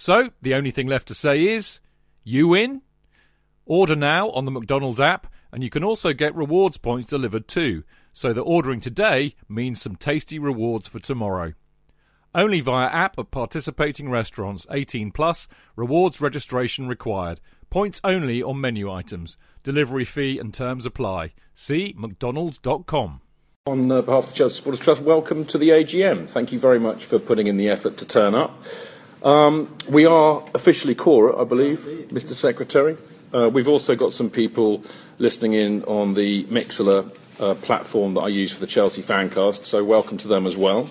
So, the only thing left to say is, you win? Order now on the McDonald's app, and you can also get rewards points delivered too, so that ordering today means some tasty rewards for tomorrow. Only via app at participating restaurants 18 plus. Rewards registration required. Points only on menu items. Delivery fee and terms apply. See mcdonalds.com. On uh, behalf of the Chelsea Supporters Trust, welcome to the AGM. Thank you very much for putting in the effort to turn up. Um, we are officially quorate, I believe, Mr. Secretary. Uh, we've also got some people listening in on the Mixlr uh, platform that I use for the Chelsea Fancast, so welcome to them as well.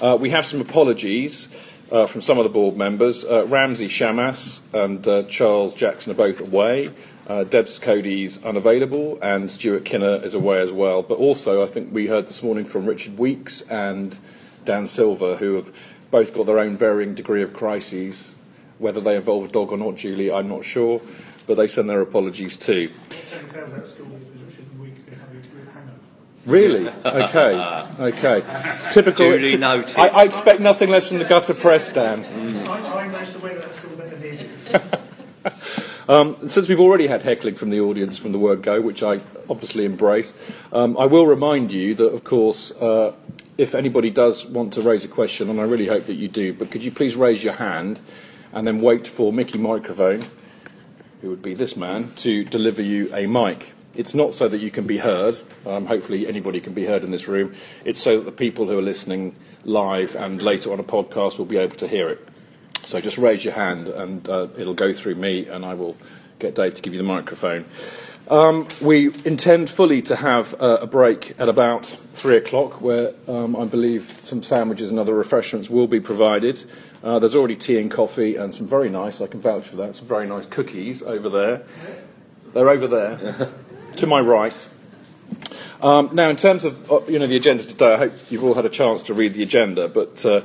Uh, we have some apologies uh, from some of the board members. Uh, Ramsey Shamas and uh, Charles Jackson are both away. Uh, Debs Cody's unavailable, and Stuart Kinner is away as well. But also, I think we heard this morning from Richard Weeks and Dan Silver, who have both got their own varying degree of crises. Whether they involve dog or not, Julie, I'm not sure, but they send their apologies too. Certain tales out of school was Richard Weeks, they have a good hangover. Really? Okay. Okay. Typical. Duly noted. I, I expect nothing less from the gutter press, Dan. I, I managed to wear that better than Um, since we've already had heckling from the audience from the word go, which I obviously embrace, um, I will remind you that, of course, uh, if anybody does want to raise a question, and I really hope that you do, but could you please raise your hand and then wait for Mickey Microphone, who would be this man, to deliver you a mic? It's not so that you can be heard. Um, hopefully, anybody can be heard in this room. It's so that the people who are listening live and later on a podcast will be able to hear it. So just raise your hand and uh, it'll go through me and I will get Dave to give you the microphone. Um, we intend fully to have uh, a break at about three o'clock where um, I believe some sandwiches and other refreshments will be provided. Uh, there's already tea and coffee and some very nice, I can vouch for that, some very nice cookies over there. They're over there, to my right. Um, now, in terms of uh, you know the agenda today, I hope you've all had a chance to read the agenda. But uh,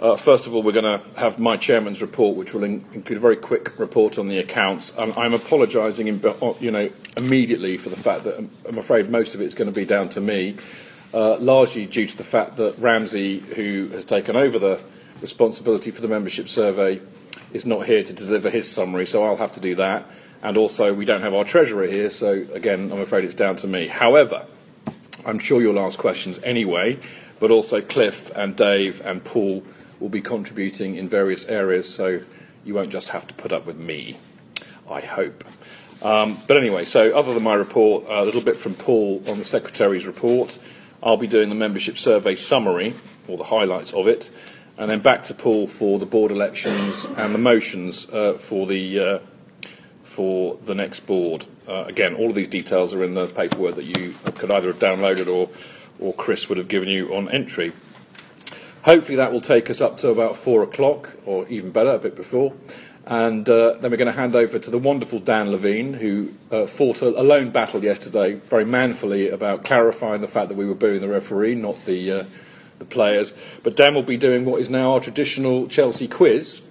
uh, first of all, we're going to have my chairman's report, which will in- include a very quick report on the accounts. Um, I'm apologising, in, uh, you know, immediately for the fact that um, I'm afraid most of it's going to be down to me, uh, largely due to the fact that Ramsey, who has taken over the responsibility for the membership survey, is not here to deliver his summary, so I'll have to do that. And also, we don't have our treasurer here, so again, I'm afraid it's down to me. However, I'm sure you'll ask questions anyway, but also Cliff and Dave and Paul will be contributing in various areas, so you won't just have to put up with me, I hope. Um, but anyway, so other than my report, a little bit from Paul on the Secretary's report. I'll be doing the membership survey summary, or the highlights of it, and then back to Paul for the board elections and the motions uh, for the uh, for the next board. Uh, again, all of these details are in the paperwork that you could either have downloaded or, or Chris would have given you on entry. Hopefully, that will take us up to about four o'clock, or even better, a bit before. And uh, then we're going to hand over to the wonderful Dan Levene, who uh, fought a, a lone battle yesterday, very manfully, about clarifying the fact that we were booing the referee, not the, uh, the players. But Dan will be doing what is now our traditional Chelsea quiz.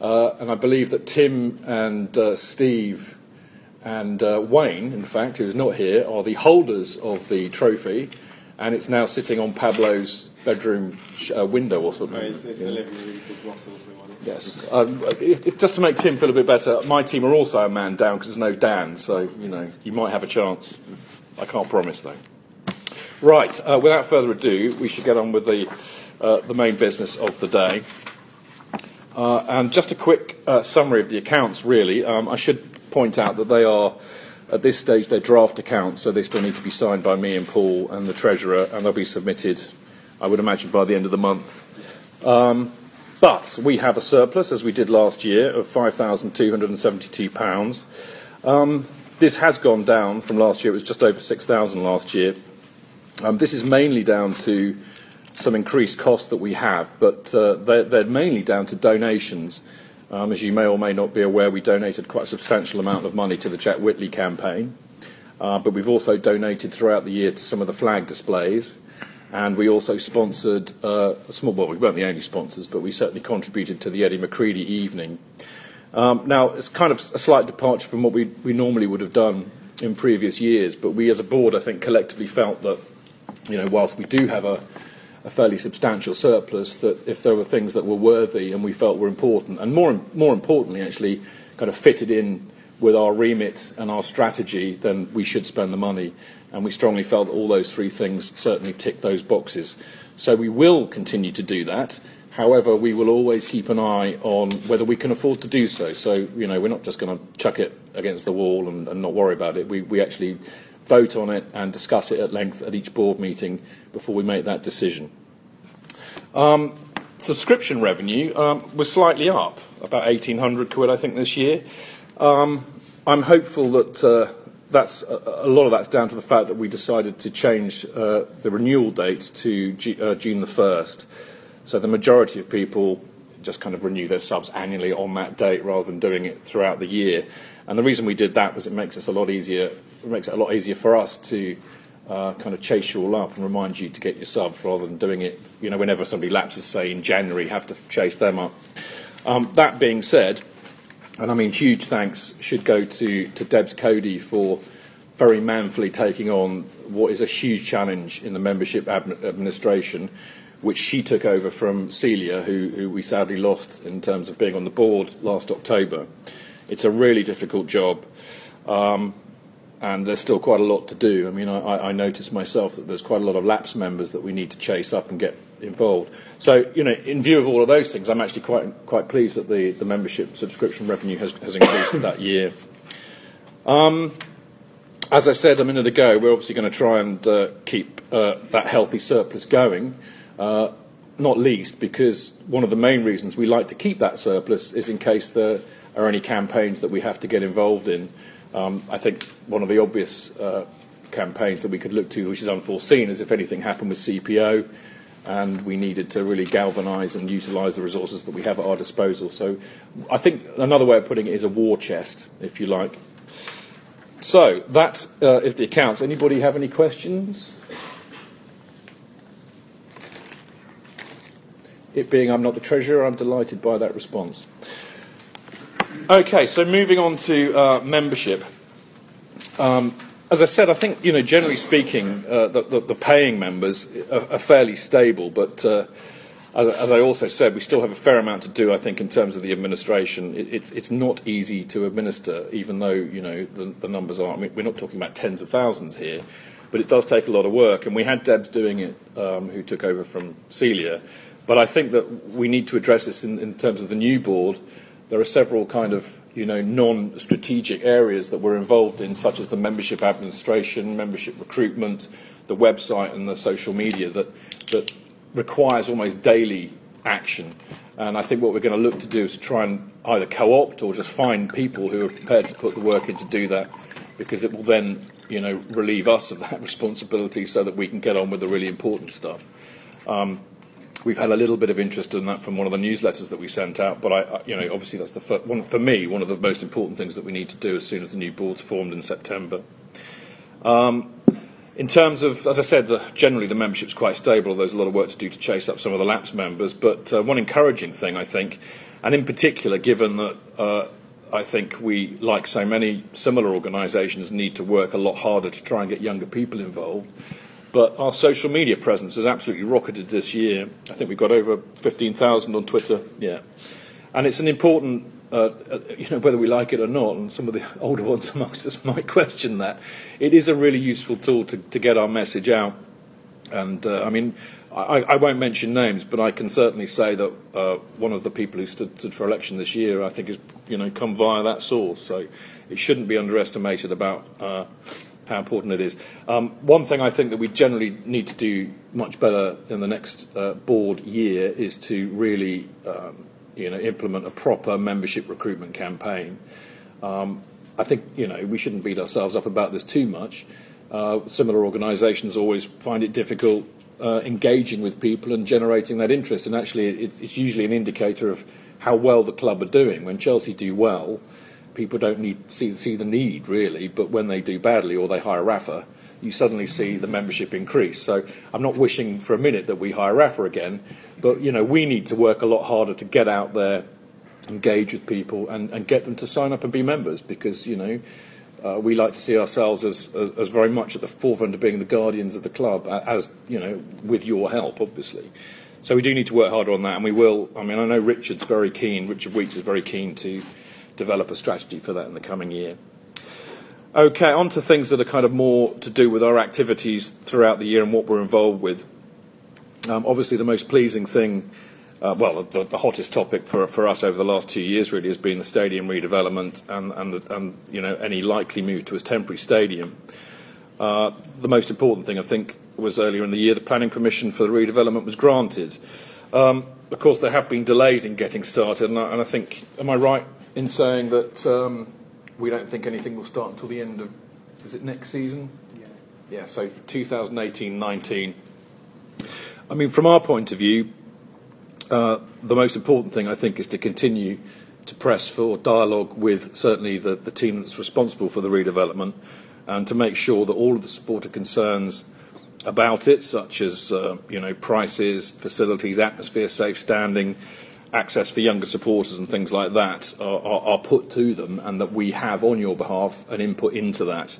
Uh, and I believe that Tim and uh, Steve and uh, Wayne, in fact, who is not here, are the holders of the trophy, and it's now sitting on Pablo's bedroom uh, window or something. It's, it's the living room for Brussels. They won. Yes. Um, if, if, just to make Tim feel a bit better, my team are also a man down because there's no Dan, so you know you might have a chance. I can't promise though. Right. Uh, without further ado, we should get on with the uh, the main business of the day. Uh, and just a quick uh, summary of the accounts, really. Um, I should point out that they are, at this stage, they're draft accounts, so they still need to be signed by me and Paul and the Treasurer, and they'll be submitted, I would imagine, by the end of the month. Um, but we have a surplus, as we did last year, of £5,272. Um, this has gone down from last year. It was just over 6,000 last year. Um, this is mainly down to some increased costs that we have, but uh, they're, they're, mainly down to donations. Um, as you may or may not be aware, we donated quite a substantial amount of money to the Jack Whitley campaign, uh, but we've also donated throughout the year to some of the flag displays, and we also sponsored uh, a small, well, we weren't the only sponsors, but we certainly contributed to the Eddie McCreadie evening. Um, now, it's kind of a slight departure from what we, we normally would have done in previous years, but we as a board, I think, collectively felt that, you know, whilst we do have a a fairly substantial surplus that if there were things that were worthy and we felt were important, and more, more importantly, actually kind of fitted in with our remit and our strategy, then we should spend the money. And we strongly felt that all those three things certainly tick those boxes. So we will continue to do that. However, we will always keep an eye on whether we can afford to do so. So, you know, we're not just going to chuck it against the wall and, and not worry about it. We, we actually vote on it and discuss it at length at each board meeting before we make that decision. Um, subscription revenue um, was slightly up, about 1,800 quid, I think, this year. Um, I'm hopeful that uh, that's a, lot of that's down to the fact that we decided to change uh, the renewal date to G, uh, June the 1st. So the majority of people just kind of renew their subs annually on that date rather than doing it throughout the year. And the reason we did that was it makes us a lot easier. It makes it a lot easier for us to uh, kind of chase you all up and remind you to get your subs rather than doing it. You know, whenever somebody lapses, say in January, have to chase them up. Um, that being said, and I mean, huge thanks should go to to Debs Cody for very manfully taking on what is a huge challenge in the membership administration, which she took over from Celia, who, who we sadly lost in terms of being on the board last October. It's a really difficult job. Um, and there's still quite a lot to do. I mean, I, I notice myself that there's quite a lot of lapse members that we need to chase up and get involved. So, you know, in view of all of those things, I'm actually quite quite pleased that the, the membership subscription revenue has, has increased that year. Um, as I said a minute ago, we're obviously going to try and uh, keep uh, that healthy surplus going. Uh, not least because one of the main reasons we like to keep that surplus is in case there are any campaigns that we have to get involved in. Um, I think one of the obvious uh, campaigns that we could look to, which is unforeseen, is if anything happened with CPO and we needed to really galvanise and utilise the resources that we have at our disposal. So I think another way of putting it is a war chest, if you like. So that uh, is the accounts. Anybody have any questions? It being I'm not the treasurer, I'm delighted by that response. Okay, so moving on to uh, membership. Um, as I said, I think you know, generally speaking, uh, the, the, the, paying members are, are fairly stable. But uh, as, as, I also said, we still have a fair amount to do. I think in terms of the administration, it, it's it's not easy to administer, even though you know the, the numbers are. I mean, we're not talking about tens of thousands here, but it does take a lot of work. And we had Debs doing it, um, who took over from Celia. But I think that we need to address this in, in terms of the new board there are several kind of you know non-strategic areas that we're involved in, such as the membership administration, membership recruitment, the website, and the social media that that requires almost daily action. And I think what we're going to look to do is try and either co-opt or just find people who are prepared to put the work in to do that, because it will then you know relieve us of that responsibility so that we can get on with the really important stuff. Um, We've had a little bit of interest in that from one of the newsletters that we sent out, but I, you know, obviously that's the first, one for me one of the most important things that we need to do as soon as the new board's formed in September. Um, in terms of, as I said, the, generally the membership's quite stable. There's a lot of work to do to chase up some of the lapsed members, but uh, one encouraging thing I think, and in particular, given that uh, I think we, like so many similar organisations, need to work a lot harder to try and get younger people involved. But our social media presence has absolutely rocketed this year. I think we've got over 15,000 on Twitter. Yeah. And it's an important, uh, uh, you know, whether we like it or not, and some of the older ones amongst us might question that. It is a really useful tool to, to get our message out. And uh, I mean, I, I won't mention names, but I can certainly say that uh, one of the people who stood, stood for election this year, I think, has you know come via that source. So it shouldn't be underestimated about uh, how important it is. Um, one thing I think that we generally need to do much better in the next uh, board year is to really um, you know implement a proper membership recruitment campaign. Um, I think you know we shouldn't beat ourselves up about this too much. Uh, similar organisations always find it difficult uh, engaging with people and generating that interest. And actually, it's, it's, usually an indicator of how well the club are doing. When Chelsea do well, people don't need see see the need really, but when they do badly or they hire Rafa, you suddenly see the membership increase. So I'm not wishing for a minute that we hire Rafa again, but you know we need to work a lot harder to get out there, engage with people, and, and get them to sign up and be members because you know uh, we like to see ourselves as, as, as, very much at the forefront of being the guardians of the club, as you know, with your help, obviously. So we do need to work harder on that, and we will. I mean, I know Richard's very keen. Richard Weeks is very keen to develop a strategy for that in the coming year. Okay, on to things that are kind of more to do with our activities throughout the year and what we're involved with. Um, obviously, the most pleasing thing uh, well, the, the, hottest topic for, for us over the last two years really has been the stadium redevelopment and, and, and you know, any likely move to a temporary stadium. Uh, the most important thing, I think, was earlier in the year the planning permission for the redevelopment was granted. Um, of course, there have been delays in getting started, and I, and I think, am I right in saying that um, we don't think anything will start until the end of, is it next season? Yeah. Yeah, so 2018 19. I mean, from our point of view, uh, the most important thing, I think, is to continue to press for dialogue with certainly the, the team that's responsible for the redevelopment and to make sure that all of the supporter concerns about it, such as uh, you know prices, facilities, atmosphere, safe standing, access for younger supporters, and things like that, are, are, are, put to them, and that we have on your behalf an input into that.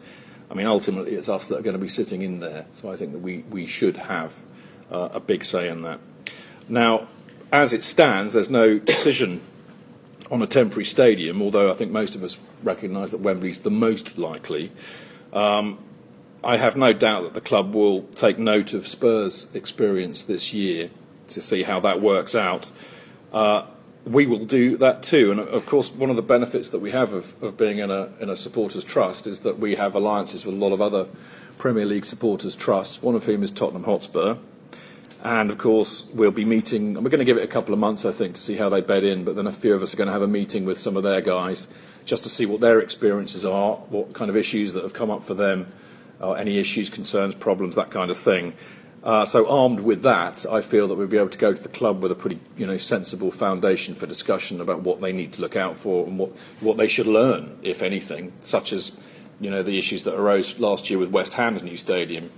I mean, ultimately, it's us that are going to be sitting in there, so I think that we we should have uh, a big say in that. Now, as it stands, there's no decision on a temporary stadium, although I think most of us recognise that Wembley's the most likely. Um, I have no doubt that the club will take note of Spurs' experience this year to see how that works out. Uh, we will do that too, and of course, one of the benefits that we have of, of being in a, in a supporters' trust is that we have alliances with a lot of other Premier League supporters' trusts, one of whom is Tottenham Hotspur. And of course, we'll be meeting, we're going to give it a couple of months, I think, to see how they bed in. But then a few of us are going to have a meeting with some of their guys just to see what their experiences are, what kind of issues that have come up for them, uh, any issues, concerns, problems, that kind of thing. Uh, so armed with that, I feel that we'll be able to go to the club with a pretty, you know, sensible foundation for discussion about what they need to look out for and what what they should learn, if anything, such as, you know, the issues that arose last year with West Ham's new stadium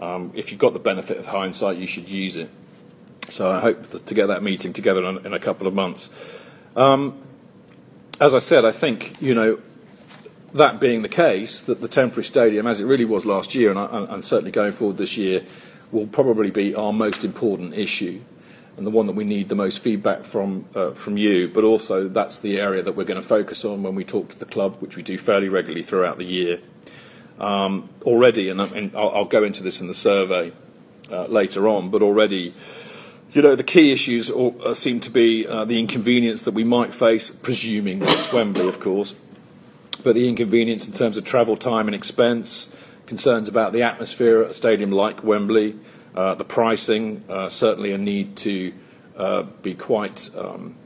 um, if you've got the benefit of hindsight, you should use it. So I hope to get that meeting together in, in a couple of months. Um, as I said, I think you know that being the case, that the temporary stadium, as it really was last year, and, and certainly going forward this year, will probably be our most important issue and the one that we need the most feedback from uh, from you. But also, that's the area that we're going to focus on when we talk to the club, which we do fairly regularly throughout the year um, already, and, and I'll, I'll, go into this in the survey uh, later on, but already, you know, the key issues all, uh, seem to be uh, the inconvenience that we might face, presuming it's Wembley, of course, but the inconvenience in terms of travel time and expense, concerns about the atmosphere at a stadium like Wembley, uh, the pricing, uh, certainly a need to uh, be quite. Um,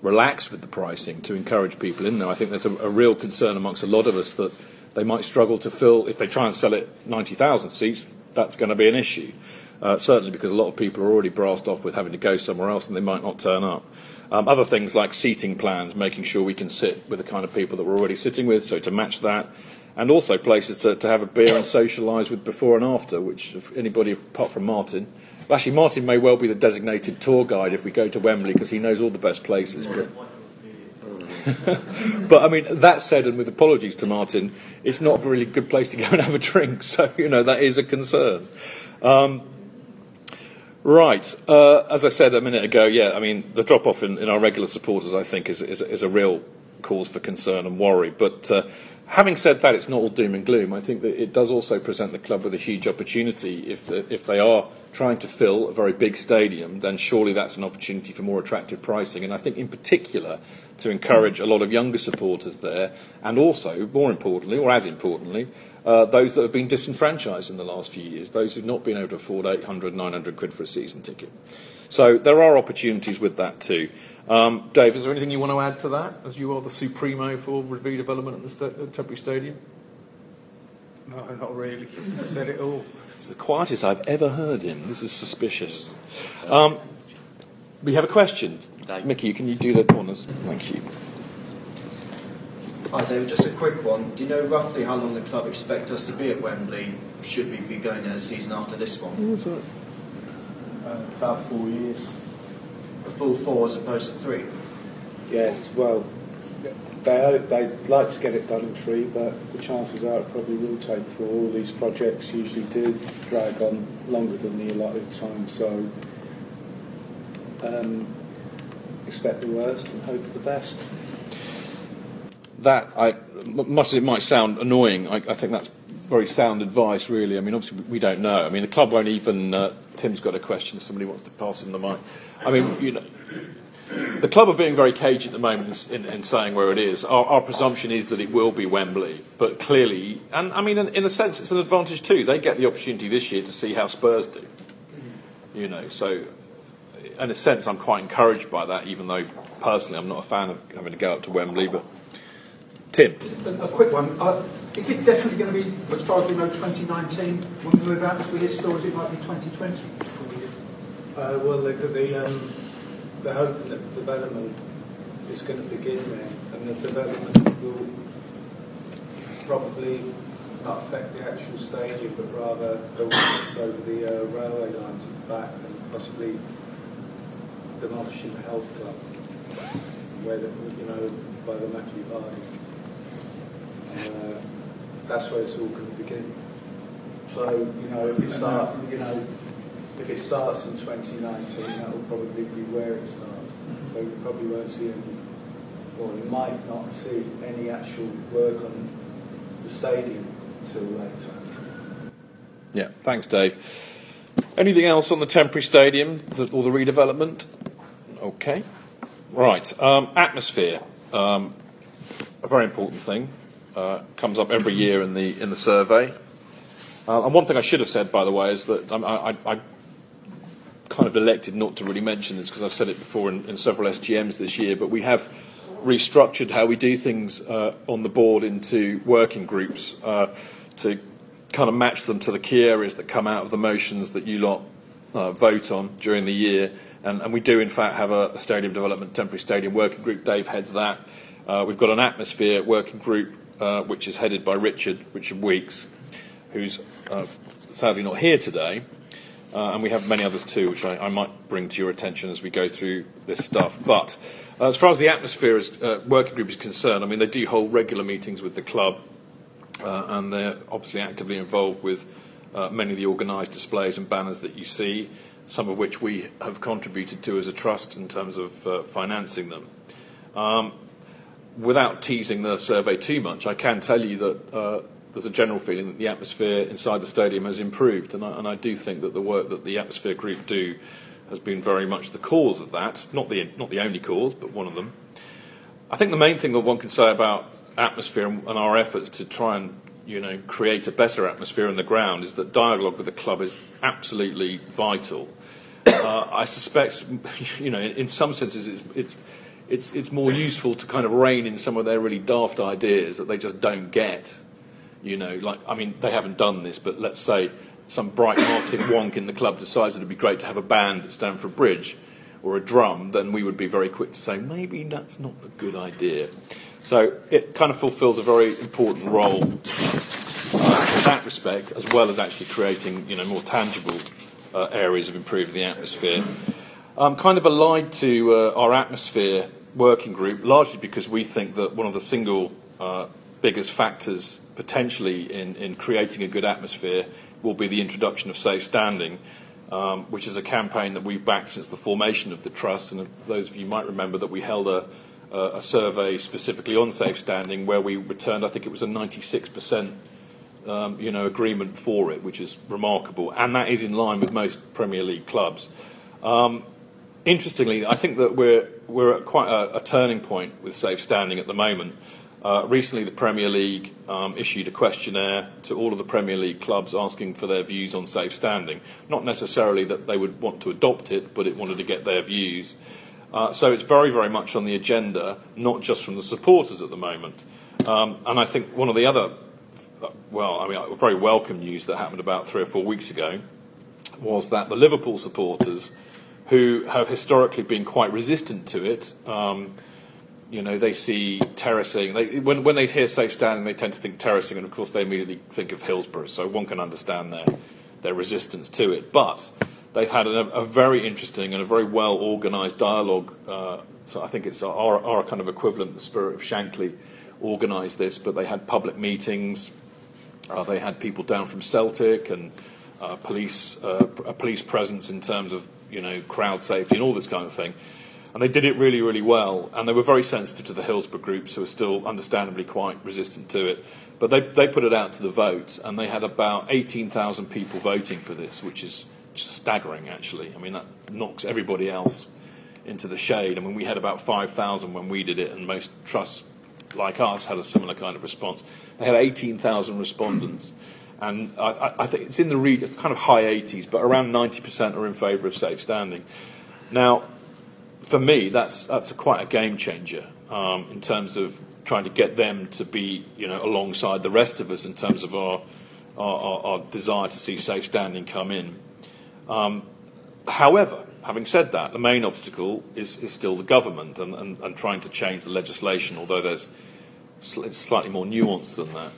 relaxed with the pricing to encourage people in there. I think there's a, a real concern amongst a lot of us that they might struggle to fill, if they try and sell it 90,000 seats, that's going to be an issue. Uh, certainly because a lot of people are already brassed off with having to go somewhere else and they might not turn up. Um, other things like seating plans, making sure we can sit with the kind of people that we're already sitting with, so to match that. And also places to, to have a beer and socialise with before and after, which anybody apart from Martin. Well, Actually, Martin may well be the designated tour guide if we go to Wembley because he knows all the best places. But, but I mean, that said, and with apologies to Martin, it's not a really good place to go and have a drink. So, you know, that is a concern. Um, right. Uh, as I said a minute ago, yeah, I mean, the drop off in, in, our regular supporters, I think, is, is, is, a real cause for concern and worry. But uh, having said that, it's not all doom and gloom. I think that it does also present the club with a huge opportunity. If, if they are trying to fill a very big stadium, then surely that's an opportunity for more attractive pricing. And I think, in particular, to encourage a lot of younger supporters there, and also, more importantly, or as importantly, uh, those that have been disenfranchised in the last few years, those who've not been able to afford 800, 900 quid for a season ticket. So there are opportunities with that too. Um, Dave, is there anything you want to add to that, as you are the supremo for redevelopment at the sta- at Temporary Stadium? No, not really. Said it all. It's the quietest I've ever heard him. This is suspicious. Um, we have a question. Mickey, can you do the corners? Thank you. Hi David, just a quick one. Do you know roughly how long the club expect us to be at Wembley? Should we be going in a season after this one? Uh, about four years. A full four as opposed to three? Yes, well, they, they'd like to get it done in three, but the chances are it probably will take four. All these projects usually do drag on longer than the allotted time, so um, expect the worst and hope for the best. That, I, m- much as it might sound annoying, I, I think that's very sound advice, really. I mean, obviously, we don't know. I mean, the club won't even. Uh, Tim's got a question. Somebody wants to pass him the mic. I mean, you know, the club are being very cagey at the moment in, in, in saying where it is. Our, our presumption is that it will be Wembley, but clearly, and I mean, in, in a sense, it's an advantage too. They get the opportunity this year to see how Spurs do. You know, so in a sense, I'm quite encouraged by that, even though personally I'm not a fan of having to go up to Wembley. But Tim, A, a quick one. Is it definitely going to be, as far as we know, 2019 when we move out to the list, or is it likely 2020? Uh, well, the, the, um, the hope that development is going to begin there, and the development will probably not affect the actual stadium, but rather the roads over the uh, railway lines at the back, and possibly demolishing the health club, where the, you know by the Matthew Harding. Uh, that's where it's all going to begin. So you know, if it start, you know, if it starts in 2019, that will probably be where it starts. So you probably won't see any, or you might not see any actual work on the stadium until later. yeah, thanks, Dave. Anything else on the temporary stadium or the redevelopment? Okay, right. Um, atmosphere, um, a very important thing. Uh, comes up every year in the in the survey. Uh, and one thing I should have said, by the way, is that I, I, I kind of elected not to really mention this because I've said it before in, in several SGMs this year, but we have restructured how we do things uh, on the board into working groups uh, to kind of match them to the key areas that come out of the motions that you lot uh, vote on during the year. And, and we do, in fact, have a, a stadium development temporary stadium working group. Dave heads that. Uh, we've got an atmosphere working group uh, which is headed by Richard, Richard Weeks, who's uh, sadly not here today. Uh, and we have many others too, which I, I might bring to your attention as we go through this stuff. But uh, as far as the atmosphere is, uh, working group is concerned, I mean, they do hold regular meetings with the club, and they're obviously actively involved with many of the organised displays and banners that you see, some of which we have contributed to as a trust in terms of financing them. Um, without teasing the survey too much, I can tell you that uh, there's a general feeling that the atmosphere inside the stadium has improved, and I, and I do think that the work that the atmosphere group do has been very much the cause of that. Not the not the only cause, but one of them. I think the main thing that one can say about atmosphere and, and our efforts to try and you know create a better atmosphere in the ground is that dialogue with the club is absolutely vital. Uh, I suspect, you know, in, in some senses, it's, it's it's it's more useful to kind of rein in some of their really daft ideas that they just don't get. You know, like I mean, they haven't done this, but let's say some bright-hearted wonk in the club decides it'd be great to have a band at Stamford Bridge or a drum, then we would be very quick to say maybe that's not a good idea. So it kind of fulfills a very important role uh, in that respect, as well as actually creating you know more tangible uh, areas of improving the atmosphere. I'm kind of allied to uh, our atmosphere working group, largely because we think that one of the single uh, biggest factors potentially in, in creating a good atmosphere will be the introduction of safe standing, um, which is a campaign that we've backed since the formation of the trust. And those of you might remember that we held a, a survey specifically on safe standing where we returned, I think it was a 96% um, you know, agreement for it, which is remarkable, and that is in line with most Premier League clubs. Um, interestingly, I think that we're, we're at quite a, a turning point with safe standing at the moment. Uh, recently, the Premier League um, issued a questionnaire to all of the Premier League clubs asking for their views on safe standing. Not necessarily that they would want to adopt it, but it wanted to get their views. Uh, so it's very, very much on the agenda, not just from the supporters at the moment. Um, and I think one of the other, well, I mean, very welcome news that happened about three or four weeks ago was that the Liverpool supporters, who have historically been quite resistant to it, um, you know, they see terracing. They, when, when they hear safe standing, they tend to think terracing, and of course, they immediately think of Hillsborough. So one can understand their their resistance to it. But they've had a, a very interesting and a very well organised dialogue. Uh, so I think it's our, our kind of equivalent, the Spirit of Shankly, organised this. But they had public meetings. Uh, they had people down from Celtic and uh, police uh, a police presence in terms of you know crowd safety and all this kind of thing. And they did it really, really well. And they were very sensitive to the Hillsborough groups, who are still understandably quite resistant to it. But they, they put it out to the vote, and they had about 18,000 people voting for this, which is staggering, actually. I mean, that knocks everybody else into the shade. I mean, we had about 5,000 when we did it, and most trusts like us had a similar kind of response. They had 18,000 respondents. And I, I think it's in the region, it's kind of high 80s, but around 90% are in favour of safe standing. Now, for me, that's that's a quite a game changer um, in terms of trying to get them to be, you know, alongside the rest of us in terms of our our, our, our desire to see safe standing come in. Um, however, having said that, the main obstacle is, is still the government and, and, and trying to change the legislation, although there's it's slightly more nuanced than that.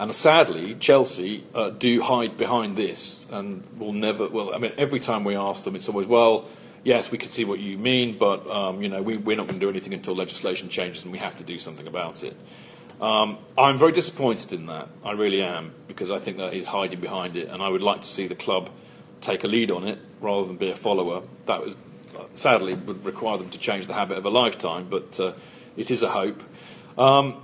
And sadly, Chelsea uh, do hide behind this and will never. Well, I mean, every time we ask them, it's always, well, yes, we can see what you mean, but um, you know, we, we're not going to do anything until legislation changes, and we have to do something about it. Um, I'm very disappointed in that. I really am because I think that is hiding behind it, and I would like to see the club take a lead on it rather than be a follower. That was sadly would require them to change the habit of a lifetime, but uh, it is a hope. Um,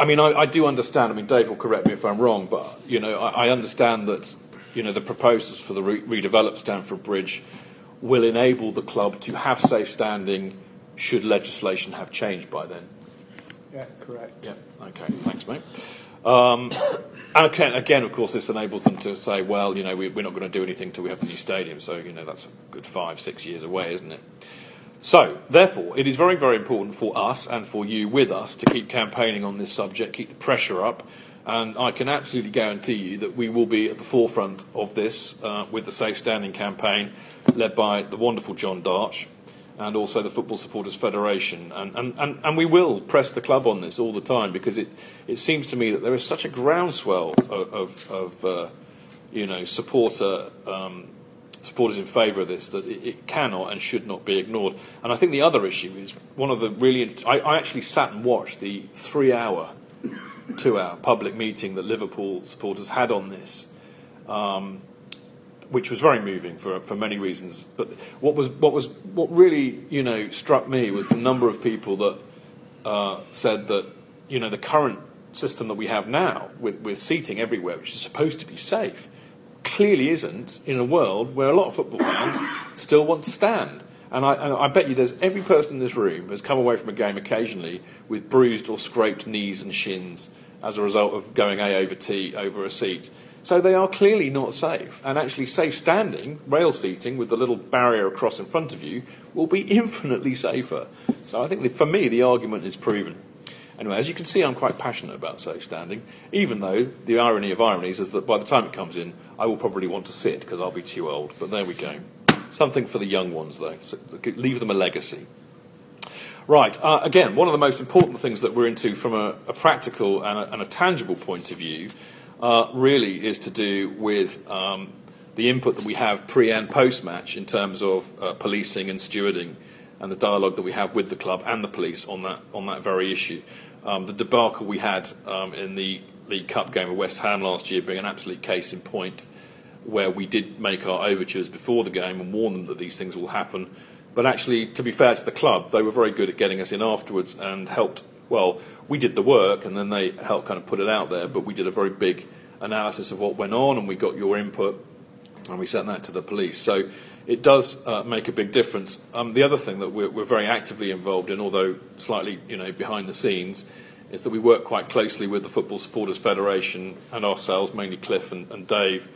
I mean, I, I, do understand. I mean, Dave will correct me if I'm wrong, but you know, I, I understand that you know the proposals for the re- redeveloped Stamford Bridge will enable the club to have safe standing should legislation have changed by then. Yeah, correct. Yeah, okay, thanks, mate. Um, and again, again, of course, this enables them to say, well, you know, we, are not going to do anything until we have the new stadium. So, you know, that's a good five, six years away, isn't it? So, therefore, it is very, very important for us and for you with us to keep campaigning on this subject, keep the pressure up. And I can absolutely guarantee you that we will be at the forefront of this uh, with the Safe Standing campaign led by the wonderful Jon Darch and also the Football Supporters Federation. And, and, and, and we will press the club on this all the time because it, it seems to me that there is such a groundswell of, of, of uh, you know, supporter, um, supporters in favour of this that it, it, cannot and should not be ignored. And I think the other issue is one of the really. I, I actually sat and watched the three hour, two hour public meeting that Liverpool supporters had on this. Um, which was very moving for, for many reasons. But what was what was what really you know struck me was the number of people that uh, said that you know the current system that we have now with, with seating everywhere, which is supposed to be safe, clearly isn't in a world where a lot of football fans still want to stand. And I, and I bet you there's every person in this room has come away from a game occasionally with bruised or scraped knees and shins as a result of going A over T over a seat. So they are clearly not safe. And actually, safe standing, rail seating with the little barrier across in front of you, will be infinitely safer. So I think that for me, the argument is proven. Anyway, as you can see, I'm quite passionate about safe standing, even though the irony of ironies is that by the time it comes in, I will probably want to sit because I'll be too old. But there we go. Something for the young ones, though. So leave them a legacy. Right, uh, again, one of the most important things that we're into from a, a practical and a, and a tangible point of view uh, really is to do with um, the input that we have pre and post match in terms of uh, policing and stewarding and the dialogue that we have with the club and the police on that on that very issue. Um, the debacle we had um, in the League Cup game with West Ham last year being an absolute case in point, where we did make our overtures before the game and warn them that these things will happen. but actually, to be fair to the club, they were very good at getting us in afterwards and helped. Well, we did the work, and then they helped kind of put it out there. But we did a very big analysis of what went on, and we got your input, and we sent that to the police. So it does uh, make a big difference. Um, the other thing that we're, we're very actively involved in, although slightly, you know, behind the scenes, is that we work quite closely with the Football Supporters Federation and ourselves, mainly Cliff and, and Dave,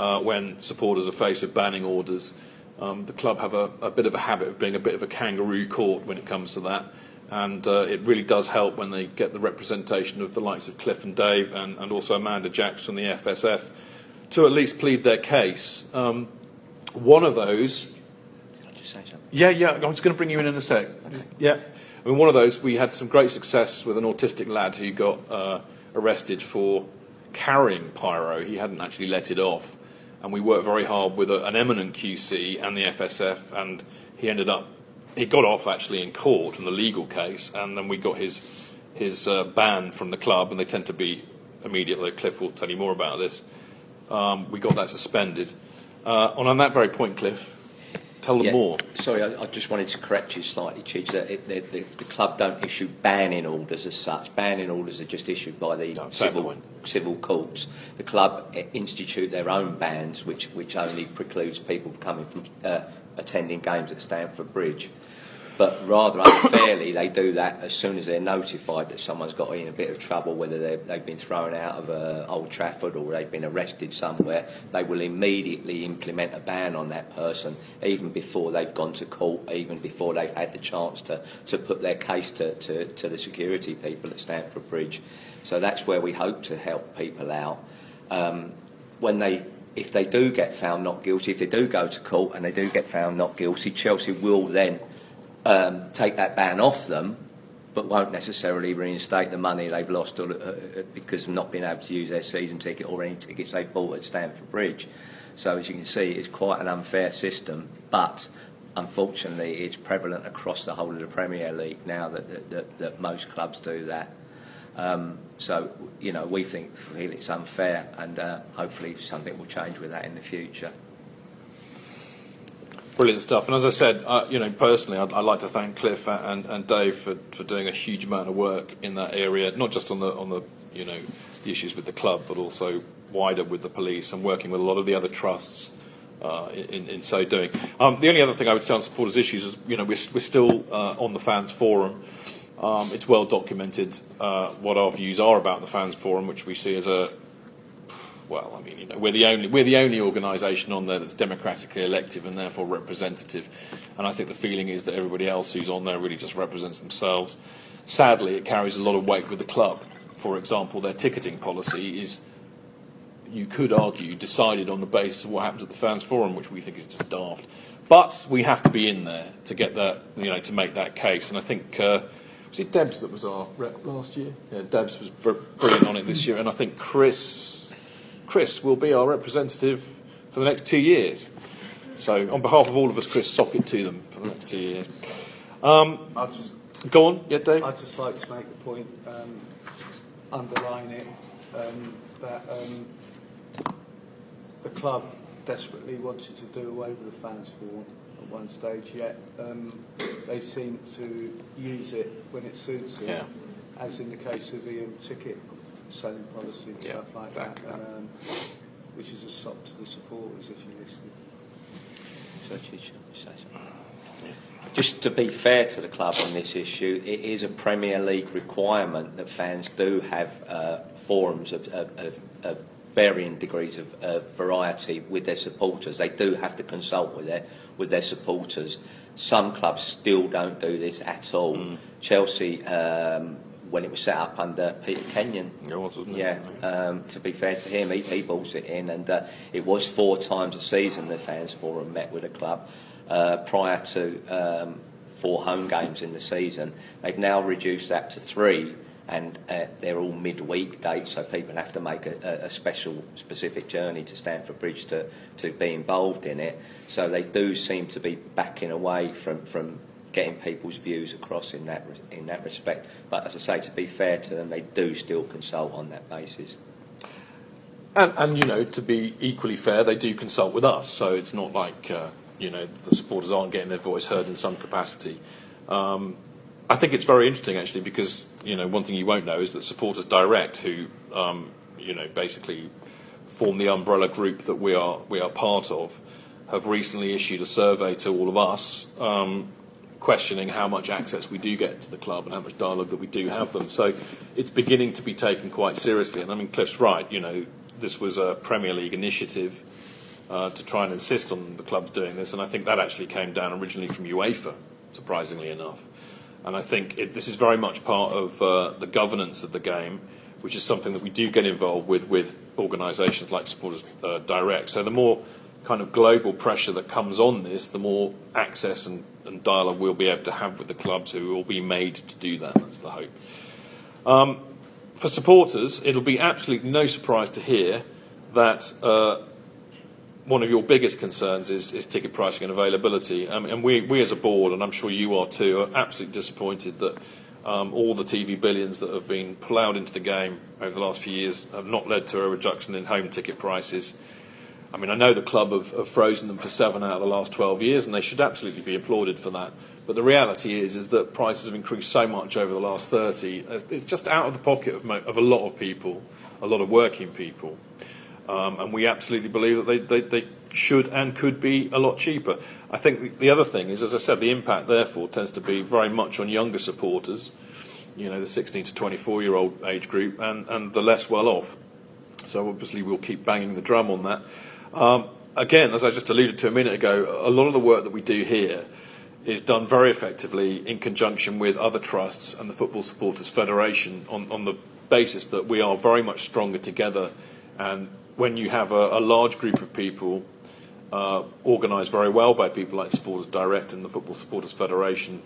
uh, when supporters are faced with banning orders. Um, the club have a, a, bit of a habit of being a bit of a kangaroo court when it comes to that, and uh, it really does help when they get the representation of the likes of Cliff and Dave and, and also Amanda Jacks from the FSF to at least plead their case. Um, one of those. Yeah, yeah, I'm just going to bring you in in a sec. Yeah. I mean, one of those, we had some great success with an autistic lad who got uh, arrested for carrying pyro. He hadn't actually let it off. And we worked very hard with a, an eminent QC and the FSF, and he ended up, he got off actually in court in the legal case, and then we got his, his uh, ban from the club, and they tend to be immediately, Cliff will tell you more about this. Um, we got that suspended. Uh, and on that very point, Cliff, Tell them yeah. more. Sorry, I, I, just wanted to correct you slightly, Chidge, that it, the, the, the, club don't issue banning orders as such. Banning orders are just issued by the no, civil, civil courts. The club eh, institute their own bans, which, which only precludes people coming from uh, attending games at Stamford Bridge but rather unfairly, they do that as soon as they're notified that someone's got in a bit of trouble, whether they've, they've been thrown out of uh, Old Trafford or they've been arrested somewhere. They will immediately implement a ban on that person, even before they've gone to court, even before they've had the chance to, to put their case to, to, to the security people at Stamford Bridge. So that's where we hope to help people out. Um, when they if they do get found not guilty, if they do go to court and they do get found not guilty, Chelsea will then um, take that ban off them, but won't necessarily reinstate the money they've lost or, uh, uh, because of not being able to use their season ticket or any tickets they bought at Stamford Bridge. So as you can see, it's quite an unfair system, but unfortunately, it's prevalent across the whole of the Premier League now that, that, that, most clubs do that. Um, so, you know, we think feel it's unfair, and uh, hopefully something will change with that in the future. Brilliant stuff. And as I said, uh, you know, personally, I'd, I'd, like to thank Cliff and, and Dave for, for doing a huge amount of work in that area, not just on the on the you know the issues with the club, but also wider with the police and working with a lot of the other trusts. Uh, in, in, so doing. Um, the only other thing I would say on supporters' issues is, you know, we're, we're still uh, on the fans forum. Um, it's well documented uh, what our views are about the fans forum, which we see as a well, I mean, you know, we're the only we're the only organisation on there that's democratically elective and therefore representative. And I think the feeling is that everybody else who's on there really just represents themselves. Sadly, it carries a lot of weight with the club. For example, their ticketing policy is, you could argue, decided on the basis of what happens at the fans forum, which we think is just daft. But we have to be in there to get that, you know, to make that case. And I think. Uh, was it Debs that was our rep last year? Yeah, Debs was brilliant on it this year, and I think Chris Chris will be our representative for the next two years. So, on behalf of all of us, Chris, sock it to them for the next two years. Um, just, go on, yeah, Dave. I'd just like to make the point, um, underline it, um, that um, the club desperately wanted to do away with the fans forum at one stage, yet um, they seem to use it when it suits them, yeah. as in the case of the um, ticket selling policy and yeah, stuff like exactly that, and, um, which is a sop to the supporters if you listen. Just to be fair to the club on this issue, it is a Premier League requirement that fans do have uh, forums of, of, of, of, varying degrees of uh, variety with their supporters. They do have to consult with their with their supporters. Some clubs still don't do this at all. Mm. Chelsea um, when it was set up under Peter Kenyon. It was, wasn't yeah, it? Um, to be fair to him, he, he brought it in, and uh, it was four times a season the fans forum met with the club uh, prior to um, four home games in the season. They've now reduced that to three. And uh, they're all midweek dates, so people have to make a, a special, specific journey to Stamford Bridge to, to be involved in it. So they do seem to be backing away from, from getting people's views across in that in that respect. But as I say, to be fair to them, they do still consult on that basis. And, and you know, to be equally fair, they do consult with us. So it's not like uh, you know the supporters aren't getting their voice heard in some capacity. Um, I think it's very interesting actually because you know one thing you won't know is that supporters direct who um, you know basically form the umbrella group that we are we are part of have recently issued a survey to all of us um, questioning how much access we do get to the club and how much dialogue that we do have them. So it's beginning to be taken quite seriously. And I mean, Cliff's right. You know, this was a Premier League initiative uh, to try and insist on the clubs doing this, and I think that actually came down originally from UEFA, surprisingly enough. And I think it, this is very much part of uh, the governance of the game, which is something that we do get involved with with organisations like Supporters uh, Direct. So the more kind of global pressure that comes on this, the more access and, and dialogue we'll be able to have with the clubs who will be made to do that. That's the hope. Um, for supporters, it'll be absolutely no surprise to hear that uh, one of your biggest concerns is, is ticket pricing and availability. Um, and we, we, as a board, and I'm sure you are too, are absolutely disappointed that um, all the TV billions that have been ploughed into the game over the last few years have not led to a reduction in home ticket prices. I mean, I know the club have, have, frozen them for seven out of the last 12 years, and they should absolutely be applauded for that. But the reality is, is that prices have increased so much over the last 30. Uh, it's just out of the pocket of, of a lot of people, a lot of working people. Um, and we absolutely believe that they, they, they, should and could be a lot cheaper. I think the other thing is, as I said, the impact therefore tends to be very much on younger supporters, you know, the 16 to 24 year old age group, and, and the less well off. So obviously we'll keep banging the drum on that. Um, again, as I just alluded to a minute ago, a lot of the work that we do here is done very effectively in conjunction with other trusts and the Football Supporters Federation on, on the basis that we are very much stronger together. And when you have a, a large group of people uh, organised very well by people like Supporters Direct and the Football Supporters Federation,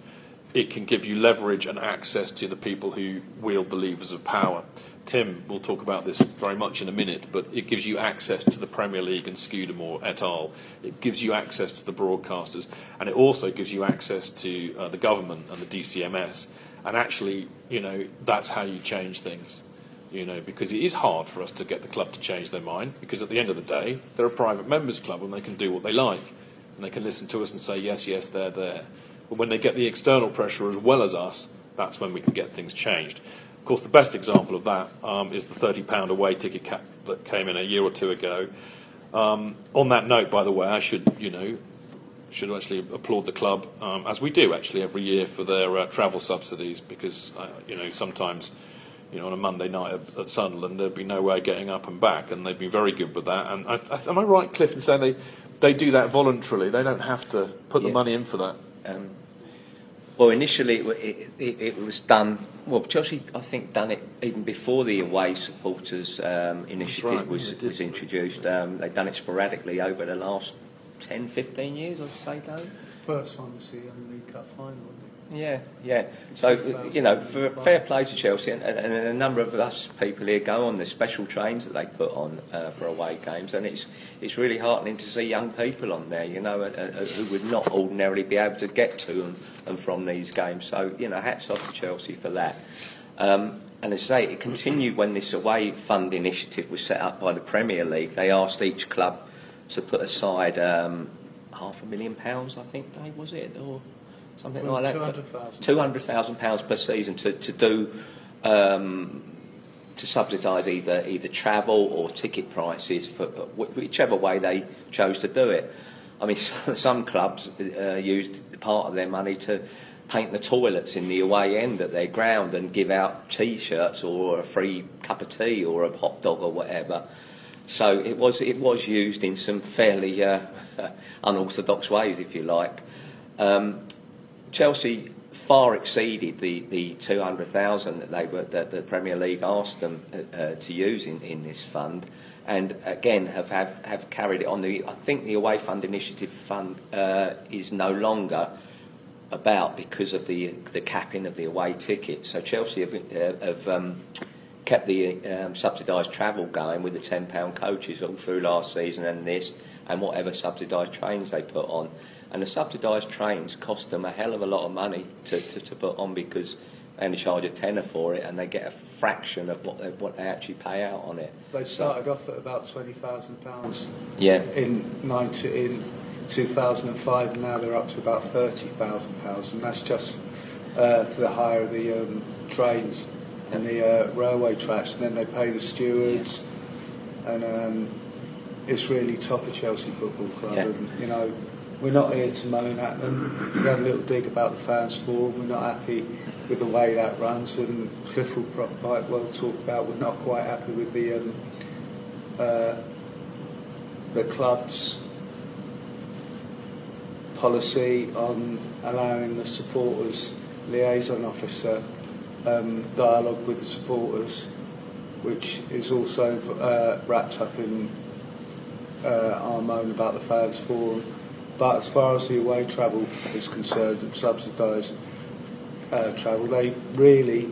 it can give you leverage and access to the people who wield the levers of power. Tim will talk about this very much in a minute, but it gives you access to the Premier League and Scudamore et al. It gives you access to the broadcasters, and it also gives you access to uh, the government and the DCMS. And actually, you know, that's how you change things. You know, because it is hard for us to get the club to change their mind, because at the end of the day, they're a private members club and they can do what they like. And they can listen to us and say, yes, yes, they're there. But when they get the external pressure as well as us, that's when we can get things changed. Of course, the best example of that um, is the £30 away ticket cap that came in a year or two ago. Um, on that note, by the way, I should, you know, should actually applaud the club, um, as we do actually every year for their uh, travel subsidies, because uh, you know sometimes, you know, on a Monday night at, at, Sunderland there'd be no way of getting up and back, and they've been very good with that. And I, I, am I right, Cliff, in saying they they do that voluntarily? They don't have to put yeah. the money in for that. Um, well, initially it, it, it, was done. Well, Chelsea, I think, done it even before the away supporters um, initiative right, was, was introduced. Um, they've done it sporadically over the last 10, 15 years, I'd say, though. First one was the League Cup final. Yeah, yeah. So, you know, for fair play to Chelsea, and, and, a number of us people here go on the special trains that they put on uh, for away games, and it's it's really heartening to see young people on there, you know, uh, uh, who would not ordinarily be able to get to and, and from these games. So, you know, hats off to Chelsea for that. Um, and as I say, it continued when this away fund initiative was set up by the Premier League. They asked each club to put aside um, half a million pounds, I think, Dave, was it? Or something like that. Two hundred thousand pounds per season to to do um, to subsidise either either travel or ticket prices for whichever way they chose to do it. I mean, some clubs uh, used part of their money to paint the toilets in the away end at their ground and give out T-shirts or a free cup of tea or a hot dog or whatever. So it was it was used in some fairly uh, unorthodox ways, if you like. Um, Chelsea far exceeded the, the 200,000 that they were that the Premier League asked them uh, uh, to use in, in this fund, and again have, have have carried it on. The I think the away fund initiative fund uh, is no longer about because of the the capping of the away ticket. So Chelsea have, uh, have um, kept the um, subsidised travel going with the ten pound coaches all through last season and this and whatever subsidised trains they put on. And the subsidised trains cost them a hell of a lot of money to, to, to put on because they only charge a tenner for it and they get a fraction of what they, what they actually pay out on it. They started so, off at about £20,000 yeah. in, 90, in 2005, and now they're up to about £30,000, and that's just uh, for the hire of the um, trains and the uh, railway tracks, and then they pay the stewards, and um, it's really top of Chelsea Football Club. Yeah. And, you know, we're not here to moan at them. We had a little dig about the fans forum. We're not happy with the way that runs, and Cliff will pro- quite well talk about. We're not quite happy with the um, uh, the club's policy on allowing the supporters liaison officer um, dialogue with the supporters, which is also uh, wrapped up in uh, our moan about the fans forum. But as far as the away travel is concerned, subsidised uh, travel, they really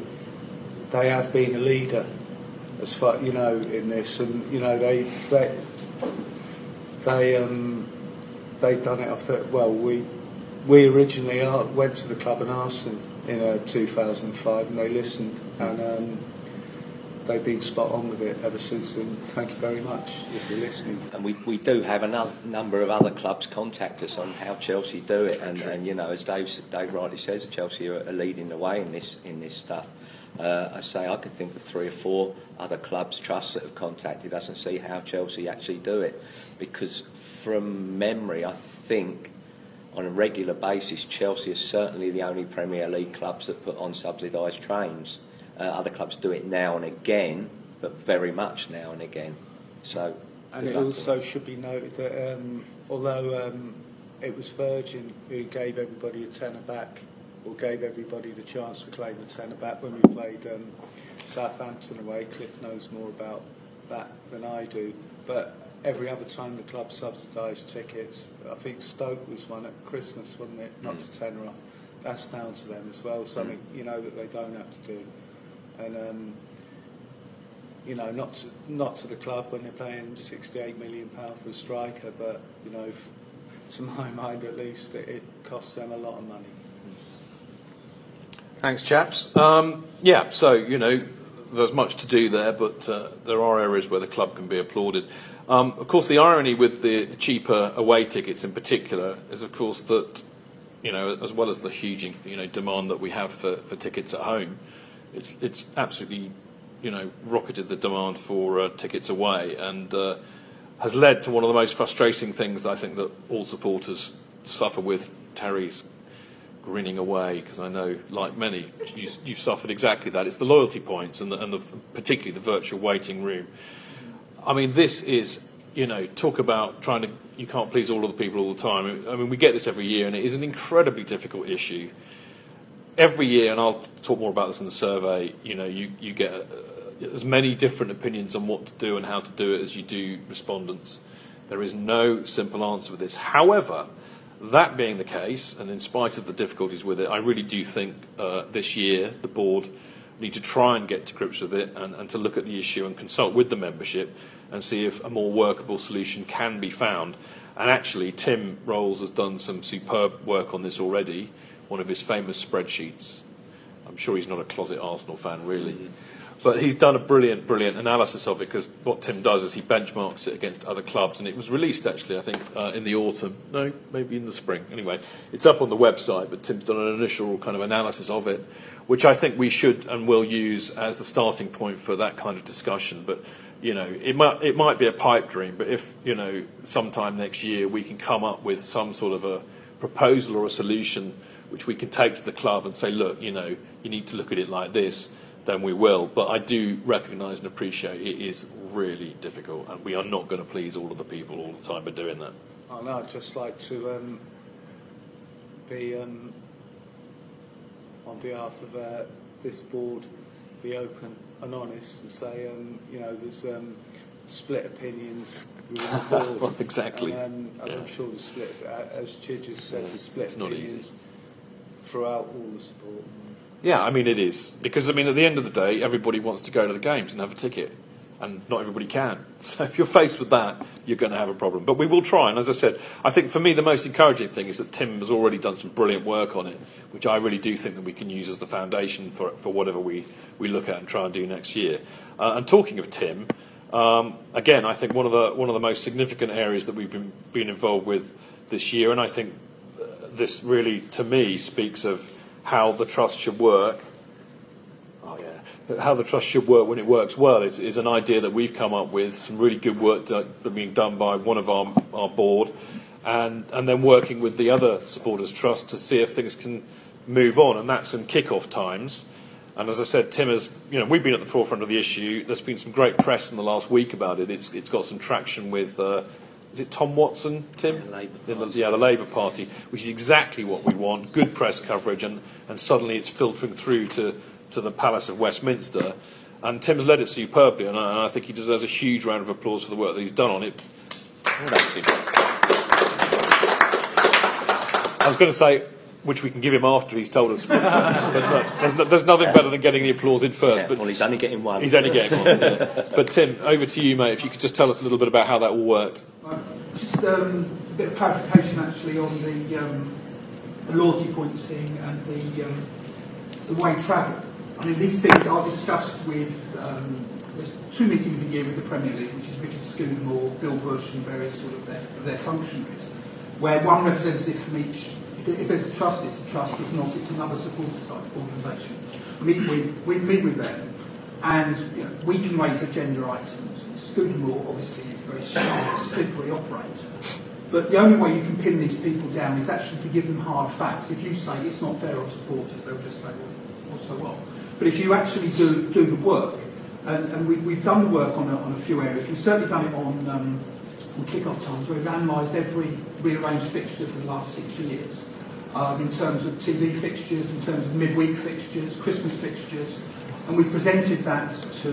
they have been a leader as far you know in this, and you know they they they um, they've done it off the well we we originally went to the club and asked them in uh, 2005 and they listened. And um, they've been spot on with it ever since then. Thank you very much if you're listening. And we, we do have a nu- number of other clubs contact us on how Chelsea do it, and, and you know, as Dave, Dave rightly says, Chelsea are, are leading the way in this in this stuff. Uh, I say I could think of three or four other clubs, trusts that have contacted us and see how Chelsea actually do it, because from memory, I think on a regular basis, Chelsea is certainly the only Premier League clubs that put on subsidised trains. Uh, other clubs do it now and again, but very much now and again. So, And it also should be noted that um, although um, it was Virgin who gave everybody a tenner back, or gave everybody the chance to claim a tenner back when we played um, Southampton away, Cliff knows more about that than I do. But every other time the club subsidised tickets, I think Stoke was one at Christmas, wasn't it? Not to tenner off. That's down to them as well. Something you know that they don't have to do. And um, you know, not to, not to the club when they're paying 68 million pound for a striker, but you know, f- to my mind at least, it, it costs them a lot of money. Thanks, chaps. Um, yeah, so, you know, there's much to do there, but uh, there are areas where the club can be applauded. Um, of course, the irony with the, the cheaper away tickets in particular is, of course, that, you know, as well as the huge, you know, demand that we have for, for tickets at home, it's, it's absolutely, you know, rocketed the demand for uh, tickets away and uh, has led to one of the most frustrating things I think that all supporters suffer with. Terry's grinning away because I know, like many, you, you've suffered exactly that. It's the loyalty points and, the, and the, particularly the virtual waiting room. I mean, this is, you know, talk about trying to, you can't please all of the people all the time. I mean, we get this every year and it is an incredibly difficult issue. Every year, and I'll talk more about this in the survey, you know, you, you get uh, as many different opinions on what to do and how to do it as you do respondents. There is no simple answer with this. However, that being the case, and in spite of the difficulties with it, I really do think uh, this year the board need to try and get to grips with it and, and to look at the issue and consult with the membership and see if a more workable solution can be found. And actually, Tim Rolls has done some superb work on this already, one of his famous spreadsheets. I'm sure he's not a closet Arsenal fan, really. But he's done a brilliant, brilliant analysis of it because what Tim does is he benchmarks it against other clubs, and it was released actually, I think, uh, in the autumn. No, maybe in the spring. Anyway, it's up on the website, but Tim's done an initial kind of analysis of it, which I think we should and will use as the starting point for that kind of discussion. But you know, it might it might be a pipe dream, but if you know, sometime next year we can come up with some sort of a proposal or a solution which we can take to the club and say, look, you know, you need to look at it like this then we will. But I do recognise and appreciate it is really difficult, and we are not going to please all of the people all the time by doing that. I know, I'd just like to um, be, um, on behalf of uh, this board, be open and honest and say, um, you know, there's um, split opinions within the board. Well, exactly. And, um, Yeah. I'm sure the split, uh, as Chidge has said, the split It's not easy. Throughout all the sport. Yeah, I mean it is because I mean at the end of the day, everybody wants to go to the games and have a ticket, and not everybody can. So if you're faced with that, you're going to have a problem. But we will try. And as I said, I think for me the most encouraging thing is that Tim has already done some brilliant work on it, which I really do think that we can use as the foundation for for whatever we we look at and try and do next year. Uh, and talking of Tim, um, again, I think one of the one of the most significant areas that we've been been involved with this year, and I think this really, to me, speaks of how the trust should work. Oh yeah, how the trust should work when it works well is, is an idea that we've come up with. Some really good work do, being done by one of our our board, and and then working with the other supporters trust to see if things can move on, and that's in kick-off times. And as I said, Tim has, you know, we've been at the forefront of the issue. There's been some great press in the last week about it. It's, it's got some traction with, uh, is it Tom Watson, Tim? Yeah, Labour The- yeah, the Labour Party, which is exactly what we want. Good press coverage, and, and suddenly it's filtering through to, to the Palace of Westminster. And Tim's led it superbly, and I, and I think he deserves a huge round of applause for the work that he's done on it. I was going to say, which we can give him after he's told us. but no, there's, no, there's nothing better than getting the applause in first. Yeah, but well, he's only getting one. He's only getting one. yeah. But Tim, over to you, mate. If you could just tell us a little bit about how that all worked. Just um, a bit of clarification actually on the, um, the loyalty points thing and the, um, the way travel. I mean, these things are discussed with, um, there's two meetings a year with the Premier League, which is Richard Scudamore, Bill Bush and various sort of their, of their functionaries, where one representative from each, if there's a trust, it's a trust, if not, it's another supporter type organisation. We with, we meet with them and you know, we can raise agenda items. Scudamore obviously is very sharp, slippery operator. But the only way you can pin these people down is actually to give them hard facts. If you say it's not fair on supporters, they'll just say, well, so what? But if you actually do, do the work, and, and we, we've done the work on a, on a few areas, we've certainly done it on, um, on kick-off times, we've analysed every rearranged fixture for the last six years, um, in terms of TV fixtures, in terms of midweek fixtures, Christmas fixtures, and we presented that to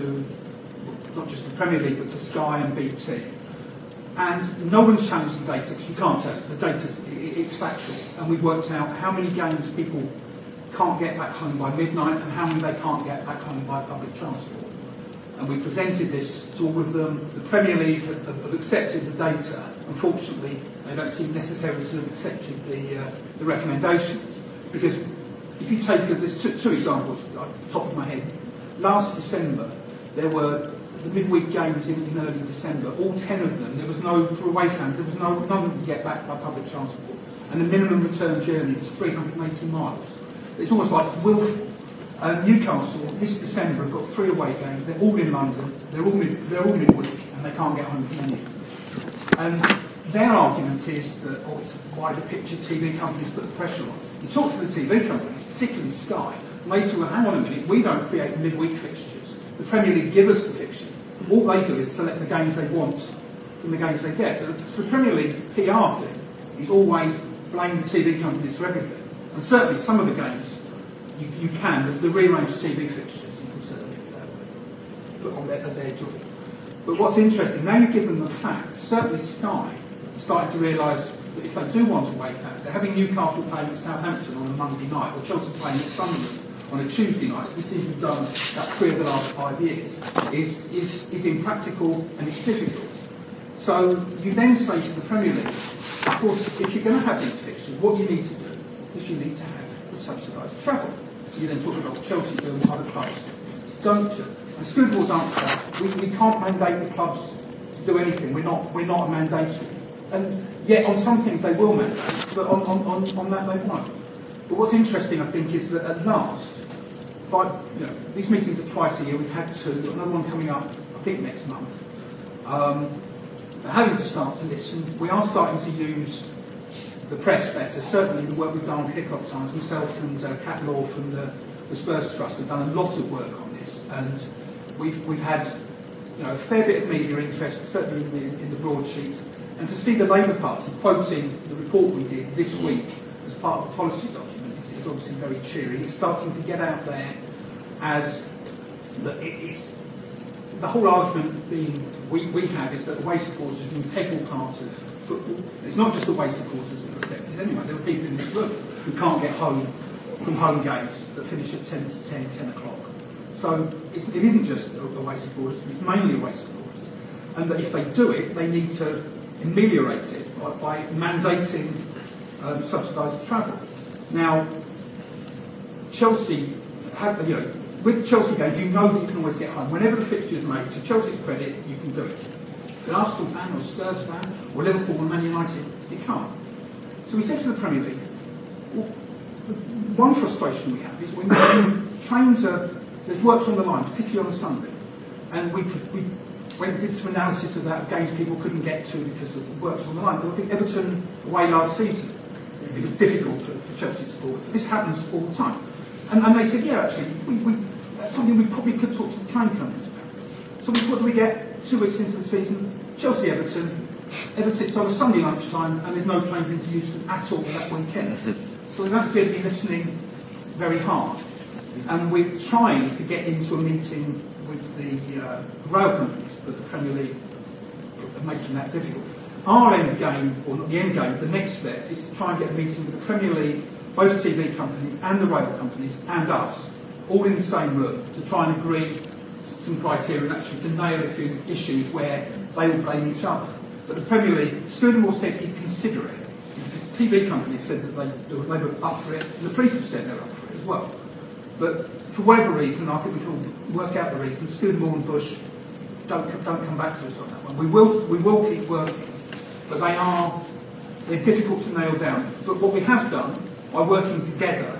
not just the Premier League, but to Sky and BT. And no one's challenged the data because you can't tell. The data, it's factual. And we've worked out how many games people can't get back home by midnight and how many they can't get back home by public transport. And we presented this to all of them. The Premier League have, have, have accepted the data. Unfortunately, they don't seem necessarily to have accepted the, uh, the recommendations. Because if you take, a, there's two, two examples off the top of my head. Last December, there were the midweek games in, in early December, all 10 of them, there was no, for away fans, there was no, none to get back by public transport. And the minimum return journey was 380 miles. It's almost like willful. Uh, Newcastle, this December, have got three away games. They're all in London. They're all, mid, they're all midweek, and they can't get home from any. And their argument is that, oh, it's wider picture, TV companies put the pressure on. You talk to the TV companies, particularly Sky, and they say, well, hang on a minute, we don't create midweek fixtures. The Premier League give us the fixtures. All they do is select the games they want from the games they get. So the Premier League PR thing is always blame the TV companies for everything. And certainly some of the games you, you can, the, the rearranged TV fixtures, you can certainly uh, put on their, their job. But what's interesting, now you give them the facts, certainly Sky starting to realise that if they do want away fans, they're having Newcastle playing at Southampton on a Monday night, or Chelsea playing at Sunderland on a Tuesday night, this is we've done about three of the last five years, is, is, is impractical and it's difficult. So you then say to the Premier League, of course, if you're going to have these fixtures, what you need to do is you need to have the subsidised travel. You then talk about Chelsea doing other clubs. Don't do. And Scudamores answer that. We, we can't mandate the clubs to do anything. We're not, we're not a mandatory. And yet on some things they will mandate, but on, on, on, on that they won't. But what's interesting, I think, is that at last, by, you know, these meetings are twice a year. We've had two. Another one coming up, I think, next month. Um, having to start to listen. We are starting to use the press better. Certainly, the work we've done on kick-off times. Myself and uh, Cat Law from the, the Spurs Trust have done a lot of work on this, and we've we've had you know a fair bit of media interest, certainly in the, in the broadsheets. And to see the Labour Party quoting the report we did this week as part of the policy document is obviously very cheery. It's starting to get out there as that it, it's the whole argument being we, we have is that away supporters can take all part of football. It's not just supporters that are affected anyway. There are people in this room who can't get home from home games that finish at 10 to 10, 10 o'clock. So it's, it isn't just away supporters, it's mainly a waste of supporters. And that if they do it, they need to ameliorate it by, by mandating um, subsidised travel. Now, Chelsea have, you know, with Chelsea games, you know that you can always get home. Whenever the fixture is made, to Chelsea's credit, you can do it. An Arsenal fan or Spurs fan or Liverpool or Man United, you can't. So we said to the Premier League, well, one frustration we have is when, trains are, there's works on the line, particularly on a Sunday, and we, we went and did some analysis of that, games people couldn't get to because of works on the line. But I think Everton away last season, it was difficult for, for Chelsea support. This happens all the time. And, and they said, yeah, actually, we, we, that's something we probably could talk to the train companies about. So we, what do we get two weeks into the season? Chelsea Everton. It's on a Sunday lunchtime and there's no trains into Euston at all that weekend. So we have to be listening very hard. And we're trying to get into a meeting with the uh, rail companies, but the Premier League are making that difficult. Our end game, or not the end game, the next step is to try and get a meeting with the Premier League, both TV companies and the rail companies and us, all in the same room, to try and agree some criteria and actually to nail a few issues where they will blame each other. But the Premier League, Scudamore said he'd consider it. The TV companies said that they, they were up for it, and the police have said they're up for it as well. But for whatever reason, I think we can work out the reason. Scudamore and Bush don't, don't come back to us on that one. We will, we will keep working, but they are they're difficult to nail down. But what we have done by working together,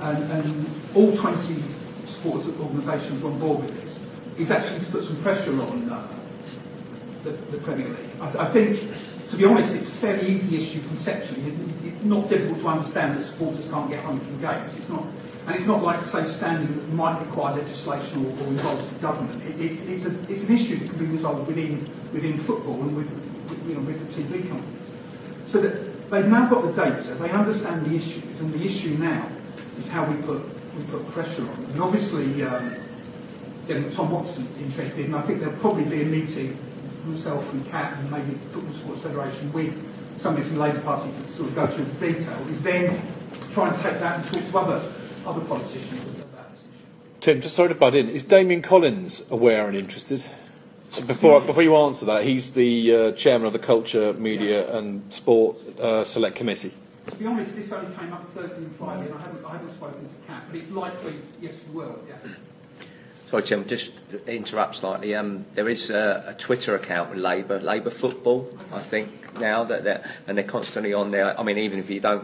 and, and all 20 sports organisations on board with this, is actually to put some pressure on uh, the, the Premier League. I, I think, to be honest, it's a fairly easy issue conceptually. It, it's not difficult to understand that supporters can't get home from games. It's not and it's not like safe standing that might require legislation or, or involves the government. It, it's, it's, a, it's an issue that can be resolved within, within football and with, with, you know, with the TV companies. So that they've now got the data, they understand the issues, and the issue now is how we put, we put pressure on them. And obviously, um, getting Tom Watson interested, and I think there'll probably be a meeting, myself and Cat and maybe the Football Sports Federation with somebody from the Labour Party to sort of go through the detail, is then try and take that and talk to other other politicians about Tim, just sorry to butt in. Is Damian Collins aware and interested? So before before you answer that, he's the uh, chairman of the Culture, Media yeah. and Sport uh, Select Committee. To be honest, this only came up Thursday and Friday, and I haven't, I haven't spoken to Cat, but it's likely, yes, we will. Yeah. Sorry, Tim, just interrupt slightly. Um, there is a, a, Twitter account with Labour, Labour Football, I think, now that they're, and they're constantly on there. I mean, even if you don't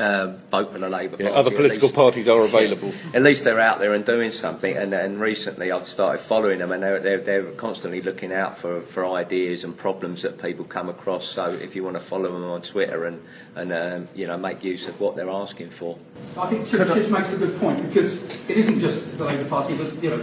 uh, vote for the Labour yeah, Party. Other political least, parties are available. At least they're out there and doing something. And, and recently I've started following them, and they're, they're, they're, constantly looking out for, for ideas and problems that people come across. So if you want to follow them on Twitter and, and um, you know, make use of what they're asking for. I think Chip makes a good point because it isn't just the Labour Party, but you know,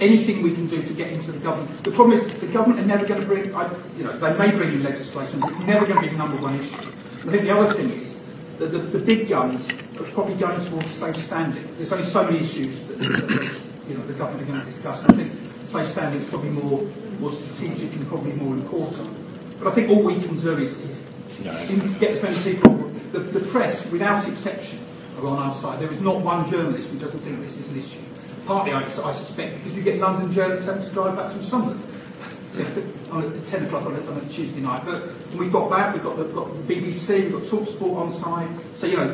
anything we can do to get into the government. The problem is the government are never going to bring, I, you know, they may bring in legislation, but it's never going to be the number one issue. I think the other thing is the, the, the big guns are probably going towards safe standing. There's only so many issues that, that you know, the government are going to discuss. I think safe standing is probably more, more strategic and probably more important. But I think all we can do is, is no. get as many people. The, the press, without exception, are on our side. There is not one journalist who doesn't think this is an issue. Partly, I, I suspect, because you get London journalists having to drive back from Sunderland on oh, at 10 o'clock on a, on a Tuesday night. But we've got that, we've got the, got the BBC, we've got Talksport on side. So, you know,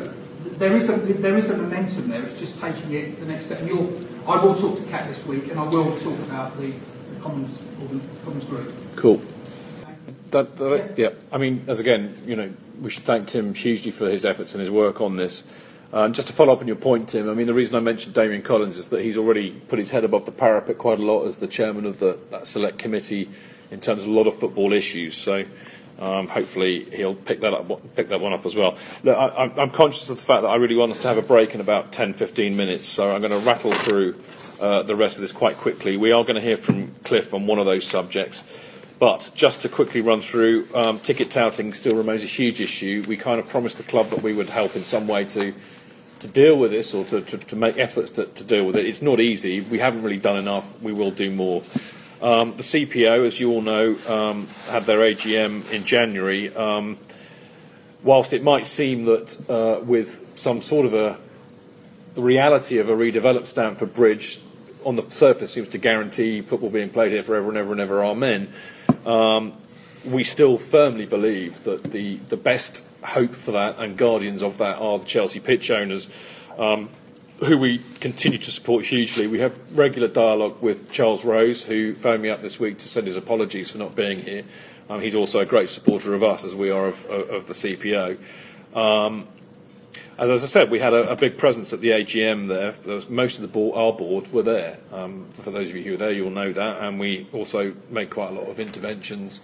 there is a there is a momentum there. It's just taking it the next step. And you'll, I will talk to Cat this week, and I will talk about the, the Commons or the Commons group. Cool. That, that, yeah. yeah. I mean, as again, you know, we should thank Tim hugely for his efforts and his work on this. Um, just to follow up on your point, Tim, I mean, the reason I mentioned Damian Collins is that he's already put his head above the parapet quite a lot as the chairman of the, that select committee in terms of a lot of football issues. So um, hopefully he'll pick that up, pick that one up as well. Look, I, am conscious of the fact that I really want us to have a break in about 10, 15 minutes, so I'm going to rattle through uh, the rest of this quite quickly. We are going to hear from Cliff on one of those subjects. But just to quickly run through, um, ticket touting still remains a huge issue. We kind of promised the club that we would help in some way to to deal with this or to, to, to make efforts to, to, deal with it. It's not easy. We haven't really done enough. We will do more. Um, the CPO, as you all know, um, had their AGM in January. Um, whilst it might seem that uh, with some sort of a the reality of a redeveloped Stamford Bridge on the surface seems to guarantee football being played here forever and ever and ever, amen. Um, we still firmly believe that the, the best hope for that and guardians of that are the Chelsea pitch owners. Um, who we continue to support hugely. We have regular dialogue with Charles Rose, who phoned me up this week to send his apologies for not being here. Um, he's also a great supporter of us, as we are of, of, of the CPO. Um, as, as I said, we had a, a big presence at the AGM there. there was, most of the board, our board were there. Um, for those of you who were there, you'll know that. And we also made quite a lot of interventions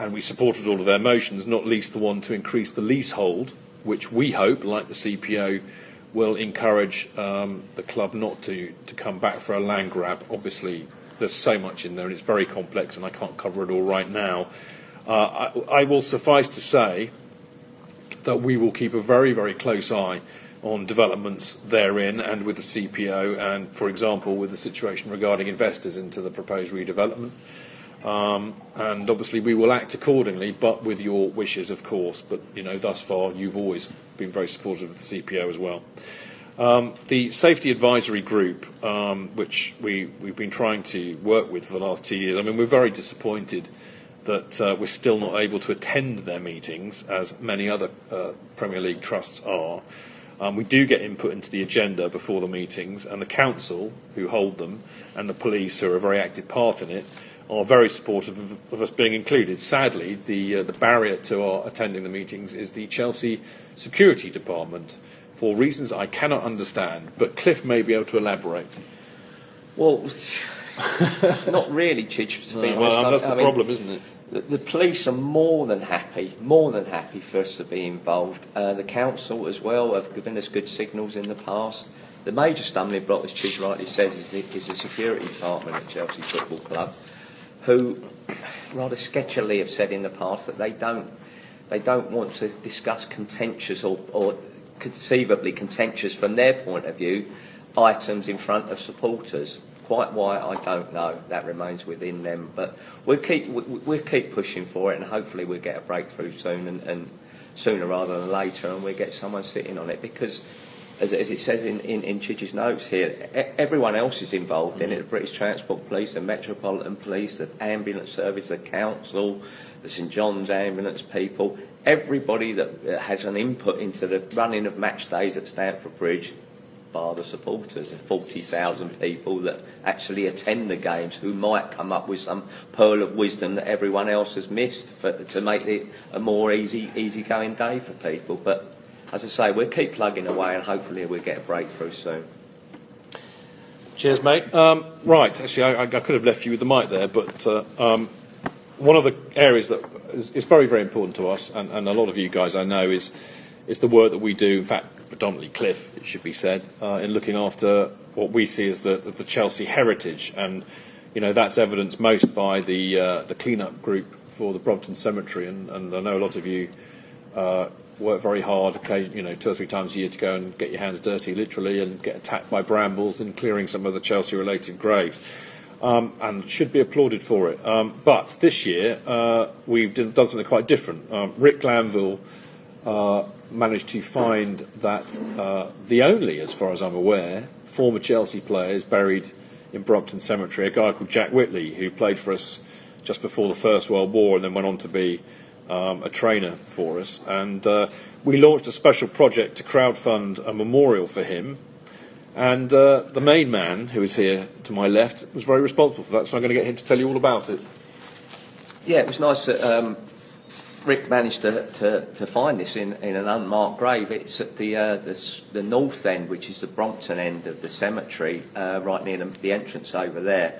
and we supported all of their motions, not least the one to increase the leasehold, which we hope, like the CPO, will encourage um, the club not to, to come back for a land grab. Obviously, there's so much in there and it's very complex, and I can't cover it all right now. Uh, I, I will suffice to say that we will keep a very, very close eye on developments therein and with the CPO, and for example, with the situation regarding investors into the proposed redevelopment. Um, and obviously, we will act accordingly, but with your wishes, of course. But you know, thus far, you've always been very supportive of the CPO as well. Um, the Safety Advisory Group, um, which we, we've been trying to work with for the last two years, I mean, we're very disappointed that uh, we're still not able to attend their meetings, as many other uh, Premier League trusts are. Um, we do get input into the agenda before the meetings, and the council, who hold them, and the police, who are a very active part in it, are very supportive of, of us being included. Sadly, the uh, the barrier to our attending the meetings is the Chelsea Security Department, for reasons I cannot understand. But Cliff may be able to elaborate. Well, not really, Chidge, to be No, well, that's I the mean, problem, isn't it? The, the police are more than happy, more than happy for us to be involved. Uh, the council as well have given us good signals in the past. The major stumbling block, as Chidge rightly said, is the, is the security department at Chelsea Football Club, who rather sketchily have said in the past that they don't they don't want to discuss contentious or, or conceivably contentious from their point of view items in front of supporters. Quite why I don't know. That remains within them. But we'll keep we- we'll keep pushing for it, and hopefully we'll get a breakthrough soon, and, and sooner rather than later, and we'll get someone sitting on it because. As, as it says in, in, in notes here, everyone else is involved in it. The British Transport Police, the Metropolitan Police, the Ambulance Service, the Council, the St John's Ambulance people, everybody that has an input into the running of match days at Stamford Bridge bar the supporters, the 40,000 people that actually attend the games who might come up with some pearl of wisdom that everyone else has missed for, to make it a more easy, easy going day for people. But as I say, we'll keep plugging away and hopefully we'll get a breakthrough soon. Cheers, mate. Um, right, actually, I, I could have left you with the mic there, but uh, um, one of the areas that is, is very, very important to us, and, and a lot of you guys I know, is is the work that we do. In fact, predominantly Cliff, it should be said, uh, in looking after what we see as the, the Chelsea heritage, and you know that's evidenced most by the uh, the clean-up group for the Brompton Cemetery, and, and I know a lot of you. Uh, work very hard, you know, two or three times a year to go and get your hands dirty, literally, and get attacked by brambles in clearing some of the Chelsea-related graves, um, and should be applauded for it. Um, but this year uh, we've done something quite different. Um, Rick Glanvill uh, managed to find that uh, the only, as far as I'm aware, former Chelsea player is buried in Brompton Cemetery. A guy called Jack Whitley, who played for us just before the First World War and then went on to be um, a trainer for us. And uh, we launched a special project to crowdfund a memorial for him. And uh, the main man, who is here to my left, was very responsible for that. So I'm going to get him to tell you all about it. Yeah, it was nice that um, Rick managed to, to, to find this in, in an unmarked grave. It's at the, uh, the the north end, which is the Brompton end of the cemetery, uh, right near the, the entrance over there.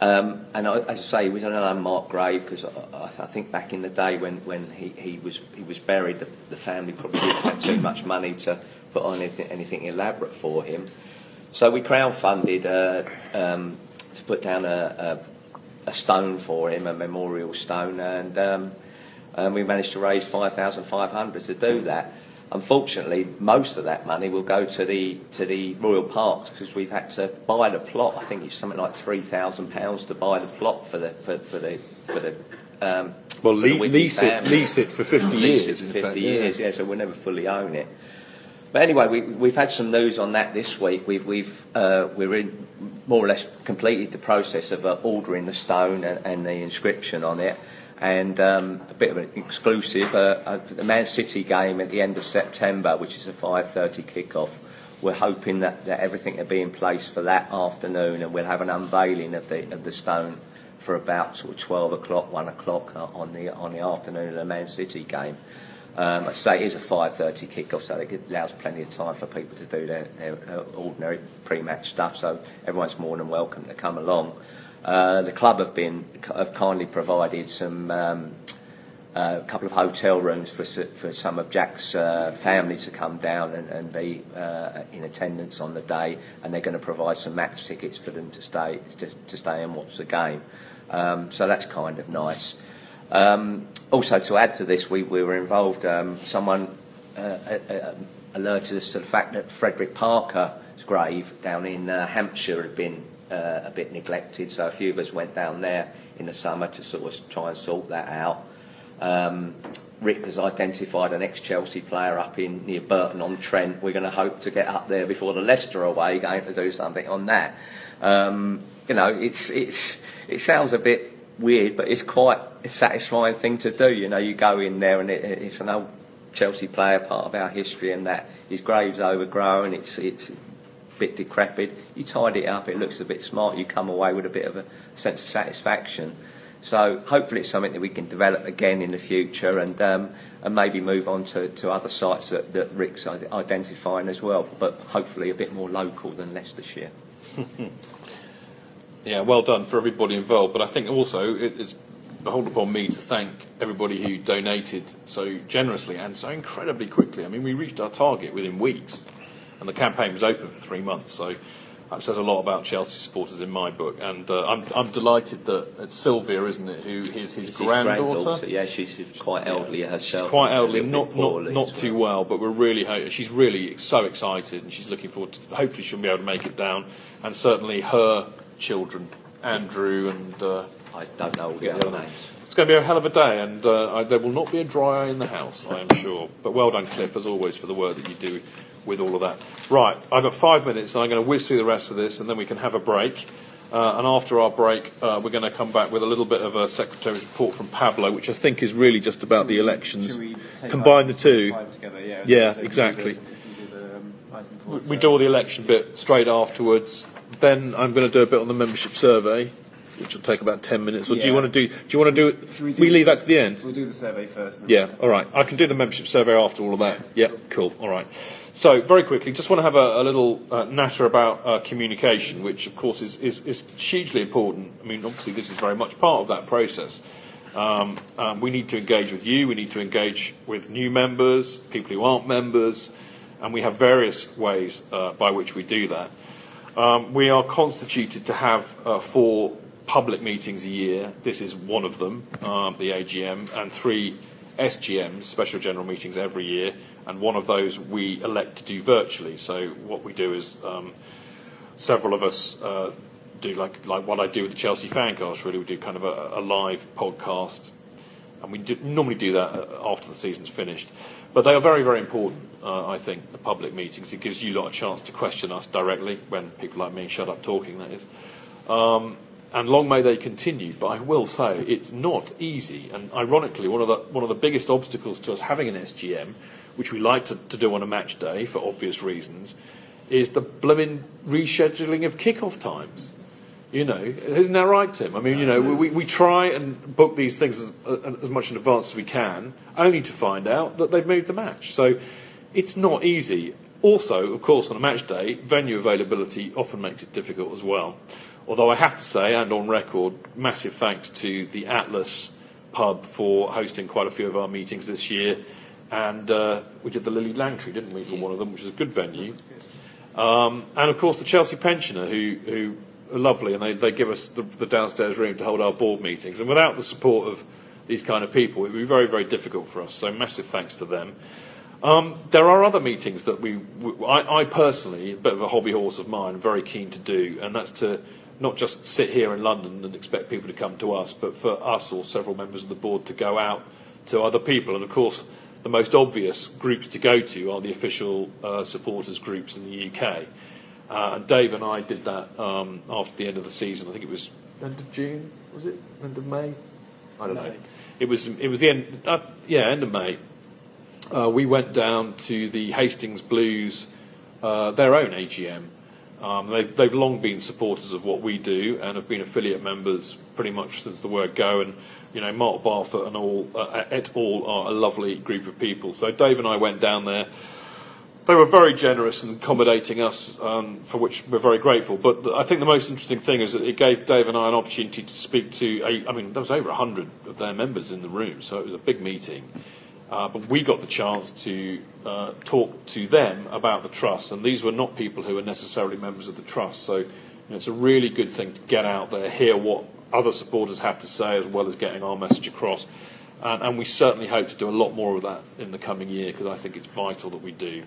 Um, and I, as I say, he was on an unmarked grave because I, I I think back in the day when, when he, he was he was buried, the, the family probably didn't have too much money to put on anything, anything elaborate for him. So we crowdfunded uh, um, to put down a, a, a stone for him, a memorial stone, and um, and we managed to raise 5,500 to do that. Unfortunately, most of that money will go to the to the Royal Parks because we've had to buy the plot. I think it's something like three thousand pounds to buy the plot for the for, for the for the. Um, Well, the le- Whitney lease it- lease it for 50 Lease years, it in for 50 fact, years, yeah. yeah. So we'll never fully own it. But anyway, we, we've had some news on that this week. We've, we've uh, we're in more or less completed the process of uh, ordering the stone and, and the inscription on it. And um, a bit of an exclusive, uh, uh, the Man City game at the end of September, which is a 5:30 kick-off, we're hoping that, that everything will be in place for that afternoon, and we'll have an unveiling of the of the stone for about sort of 12 o'clock, 1 o'clock uh, on the on the afternoon of the Man City game. Um, I say it is a 5.30 kick-off, so it allows plenty of time for people to do their, their uh, ordinary pre-match stuff, so everyone's more than welcome to come along. Uh, the club have been have kindly provided some um, uh, a couple of hotel rooms for for some of Jack's uh, family to come down and, and be uh, in attendance on the day, and they're going to provide some match tickets for them to stay to, to stay and watch the game. Um, so that's kind of nice. Um, also, to add to this, we, we were involved. Um, someone uh, alerted us to the fact that Frederick Parker's grave down in Hampshire had been uh, a bit neglected. So a few of us went down there in the summer to sort of try and sort that out. Um, Rick has identified an ex-Chelsea player up in near Burton on Trent. We're going to hope to get up there before the Leicester away game to do something on that. Um, you know, it's it's it sounds a bit weird, but it's quite a satisfying thing to do. You know, you go in there and it, it's an old Chelsea player, part of our history, and that his grave's overgrown. It's it's bit decrepit. You tidy it up, it looks a bit smart. You come away with a bit of a sense of satisfaction. So hopefully it's something that we can develop again in the future and um, and maybe move on to, to other sites that, that Rick's identifying as well, but hopefully a bit more local than Leicestershire. yeah, well done for everybody involved. But I think also it, it's beholden upon me to thank everybody who donated so generously and so incredibly quickly. I mean, we reached our target within weeks, and the campaign was open for three months. So that says a lot about Chelsea supporters in my book, and uh, I'm, I'm delighted that it's Sylvia, isn't it, who is his granddaughter? granddaughter? Yeah, she's quite elderly herself. She's quite elderly, not not, not too well, but we're really ho- she's really so excited, and she's looking forward to. Hopefully, she'll be able to make it down, and certainly her children, Andrew and. Uh, I don't know all the other names. It's going to be a hell of a day, and uh, I, there will not be a dry eye in the house, I am sure. But well done, Cliff, as always, for the work that you do with all of that. Right, I've got five minutes, and I'm going to whiz through the rest of this, and then we can have a break. Uh, and after our break, uh, we're going to come back with a little bit of a secretary's report from Pablo, which I think is really just about the elections. Combine the two. Together, yeah, yeah exactly. We, we do all the election bit straight afterwards. Then I'm going to do a bit on the membership survey, which will take about ten minutes. Or do you want to do? Do you want to do it? we We, do- leave that to the end. We'll do the survey first. Yeah, all right. I can do the membership survey after all of that. Yeah, cool. All right. So, very quickly, just want to have a, a little uh, natter about uh, communication, which, of course, is, is, is hugely important. I mean, obviously, this is very much part of that process. Um, um, we need to engage with you, we need to engage with new members, people who aren't members, and we have various ways uh, by which we do that. Um, we are constituted to have uh, four public meetings a year. This is one of them, um, the AGM, and three SGMs, special general meetings, every year. And one of those we elect to do virtually. So what we do is um, several of us uh, do like like what I do with the Chelsea Fancast. Really, we do kind of a, a live podcast, and we do, normally do that uh, after the season's finished. But they are very, very important, uh, I think, the public meetings. It gives you a lot a chance to question us directly when people like me shut up talking, that is. Um, and long may they continue. But I will say it's not easy. And ironically, one of the one of the biggest obstacles to us having an SGM, which we like to, to do on a match day for obvious reasons, is the blooming rescheduling of kick-off times. You know, isn't that right, Tim? I mean, you know, we, we try and book these things as, as much in advance as we can, only to find out that they've moved the match. So it's not easy. Also, of course, on a match day, venue availability often makes it difficult as well. Although I have to say, and on record, massive thanks to the Atlas pub for hosting quite a few of our meetings this year. And uh, we did the Lillie Langtry, didn't we, for one of them, which is a good venue. Um, and of course, the Chelsea pensioner, who, who are lovely, and they, they give us the, the downstairs room to hold our board meetings. And without the support of these kind of people, it would be very, very difficult for us. So, massive thanks to them. Um, there are other meetings that we, we I, I personally, a bit of a hobby horse of mine, very keen to do, and that's to not just sit here in London and expect people to come to us, but for us or several members of the board to go out to other people. And of course, the most obvious groups to go to are the official uh, supporters groups in the UK. Uh, and Dave and I did that um, after the end of the season. I think it was end of June, was it? End of May? I don't know. It was. It was the end. Uh, yeah, end of May. Uh, we went down to the Hastings Blues uh, their own AGM. Um, they've, they've long been supporters of what we do and have been affiliate members pretty much since the word go. And you know, Mark Barfoot and all uh, et al are a lovely group of people. So Dave and I went down there. They were very generous in accommodating us, um, for which we're very grateful. But I think the most interesting thing is that it gave Dave and I an opportunity to speak to. A, I mean, there was over hundred of their members in the room, so it was a big meeting. Uh, but we got the chance to uh, talk to them about the trust, and these were not people who were necessarily members of the trust. So you know, it's a really good thing to get out there, hear what other supporters have to say, as well as getting our message across. And, and we certainly hope to do a lot more of that in the coming year because I think it's vital that we do.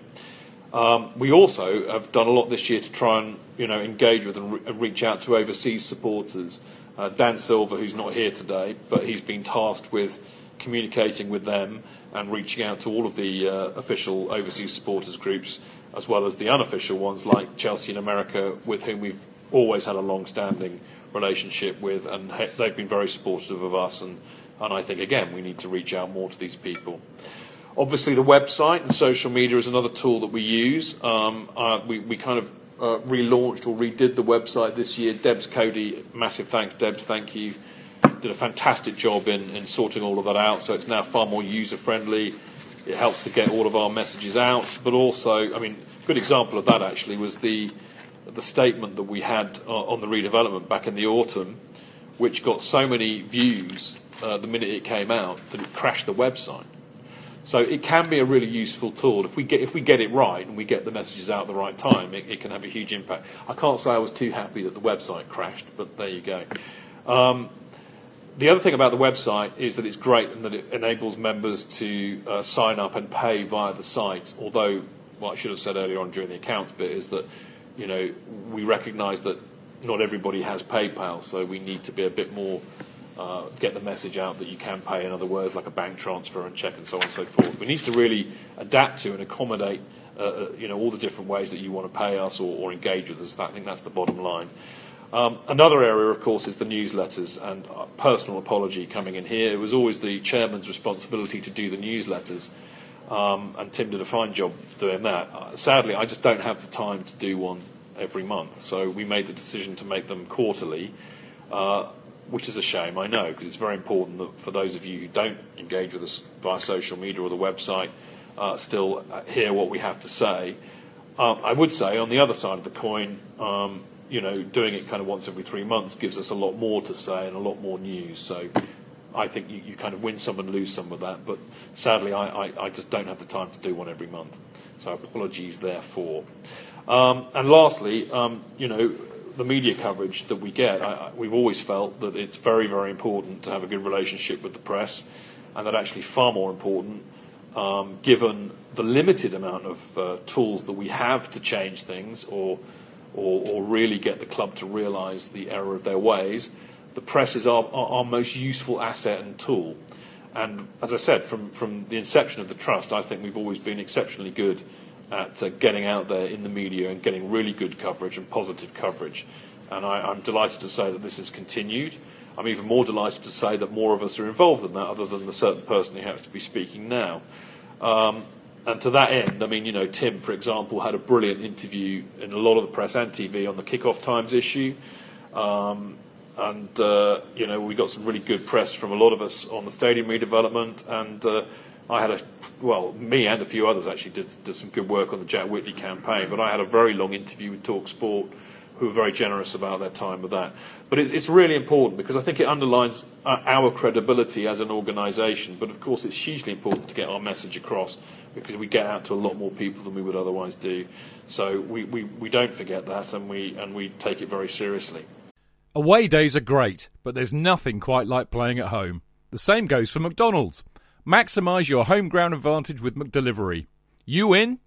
Um, we also have done a lot this year to try and you know engage with and, re- and reach out to overseas supporters. Uh, Dan Silver, who's not here today, but he's been tasked with communicating with them and reaching out to all of the uh, official overseas supporters groups, as well as the unofficial ones like Chelsea in America, with whom we've always had a long-standing relationship with, and they've been very supportive of us. And, and I think again we need to reach out more to these people. Obviously, the website and social media is another tool that we use. Um, uh, we, we kind of uh, relaunched or redid the website this year. Debs Cody, massive thanks, Debs, thank you. Did a fantastic job in, in sorting all of that out, so it's now far more user friendly. It helps to get all of our messages out, but also, I mean, a good example of that actually was the the statement that we had uh, on the redevelopment back in the autumn, which got so many views uh, the minute it came out that it crashed the website. So it can be a really useful tool if we get if we get it right and we get the messages out at the right time. It, it can have a huge impact. I can't say I was too happy that the website crashed, but there you go. Um, the other thing about the website is that it's great and that it enables members to uh, sign up and pay via the site. Although, what I should have said earlier on during the accounts bit is that, you know, we recognise that not everybody has PayPal, so we need to be a bit more uh, get the message out that you can pay in other words, like a bank transfer and check and so on and so forth. We need to really adapt to and accommodate, uh, uh, you know, all the different ways that you want to pay us or, or engage with us. I think that's the bottom line. Um, another area, of course, is the newsletters, and uh, personal apology coming in here. It was always the chairman's responsibility to do the newsletters, um, and Tim did a fine job doing that. Uh, sadly, I just don't have the time to do one every month, so we made the decision to make them quarterly, uh, which is a shame, I know, because it's very important that for those of you who don't engage with us via social media or the website, uh, still uh, hear what we have to say. Um, I would say, on the other side of the coin, um, you know, doing it kind of once every three months gives us a lot more to say and a lot more news. So I think you, you kind of win some and lose some with that. But sadly, I, I, I just don't have the time to do one every month. So apologies therefore. Um, and lastly, um, you know, the media coverage that we get, I, we've always felt that it's very, very important to have a good relationship with the press, and that actually far more important, um, given the limited amount of uh, tools that we have to change things or, or, or really get the club to realise the error of their ways, the press is our, our, our most useful asset and tool. And as I said, from, from the inception of the trust, I think we've always been exceptionally good at uh, getting out there in the media and getting really good coverage and positive coverage. And I, I'm delighted to say that this has continued. I'm even more delighted to say that more of us are involved in that, other than the certain person who happens to be speaking now. Um, and to that end, I mean, you know, Tim, for example, had a brilliant interview in a lot of the press and TV on the kickoff times issue. Um, and, uh, you know, we got some really good press from a lot of us on the stadium redevelopment. And uh, I had a, well, me and a few others actually did, did some good work on the Jack Whitley campaign. But I had a very long interview with Talk Sport, who were very generous about their time with that. But it, it's really important because I think it underlines our credibility as an organisation. But of course, it's hugely important to get our message across because we get out to a lot more people than we would otherwise do. So we, we, we don't forget that and we, and we take it very seriously. Away days are great, but there's nothing quite like playing at home. The same goes for McDonald's. Maximise your home ground advantage with McDelivery. You in?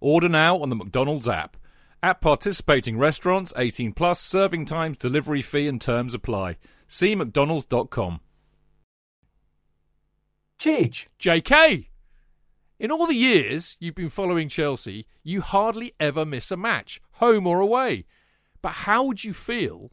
Order now on the McDonald's app. At participating restaurants, 18 plus, serving times, delivery fee and terms apply. See mcdonalds.com. Chidge. JK! In all the years you've been following Chelsea, you hardly ever miss a match, home or away. But how would you feel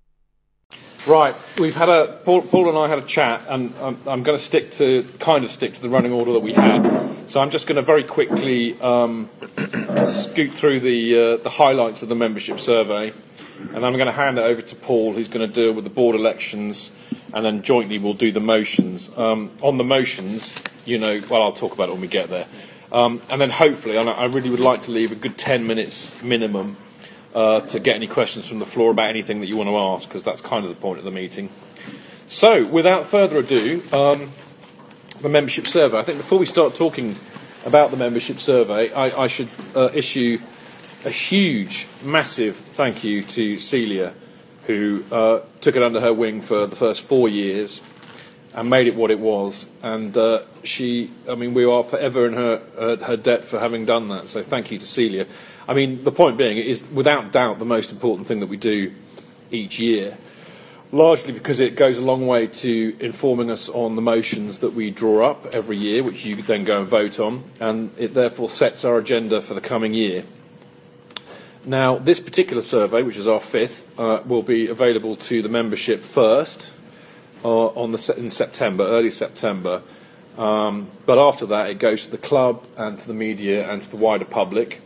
Right, we've had a Paul, Paul and I had a chat, and I'm, I'm, going to stick to kind of stick to the running order that we had. So I'm just going to very quickly um, scoot through the uh, the highlights of the membership survey, and I'm going to hand it over to Paul, who's going to deal with the board elections, and then jointly we'll do the motions. Um, on the motions, you know, well, I'll talk about it when we get there, um, and then hopefully, and I really would like to leave a good ten minutes minimum uh, to get any questions from the floor about anything that you want to ask, because that's kind of the point of the meeting. So, without further ado, um, the membership survey. I think before we start talking about the membership survey, I, I should uh, issue a huge, massive thank you to Celia, who uh, took it under her wing for the first four years and made it what it was. And uh, she, I mean, we are forever in her her debt for having done that. So thank you to Celia. I mean, the point being, it is without doubt the most important thing that we do each year, largely because it goes a long way to informing us on the motions that we draw up every year, which you then go and vote on, and it therefore sets our agenda for the coming year. Now, this particular survey, which is our fifth, uh, will be available to the membership first uh, on the, in September, early September. Um, but after that, it goes to the club and to the media and to the wider public.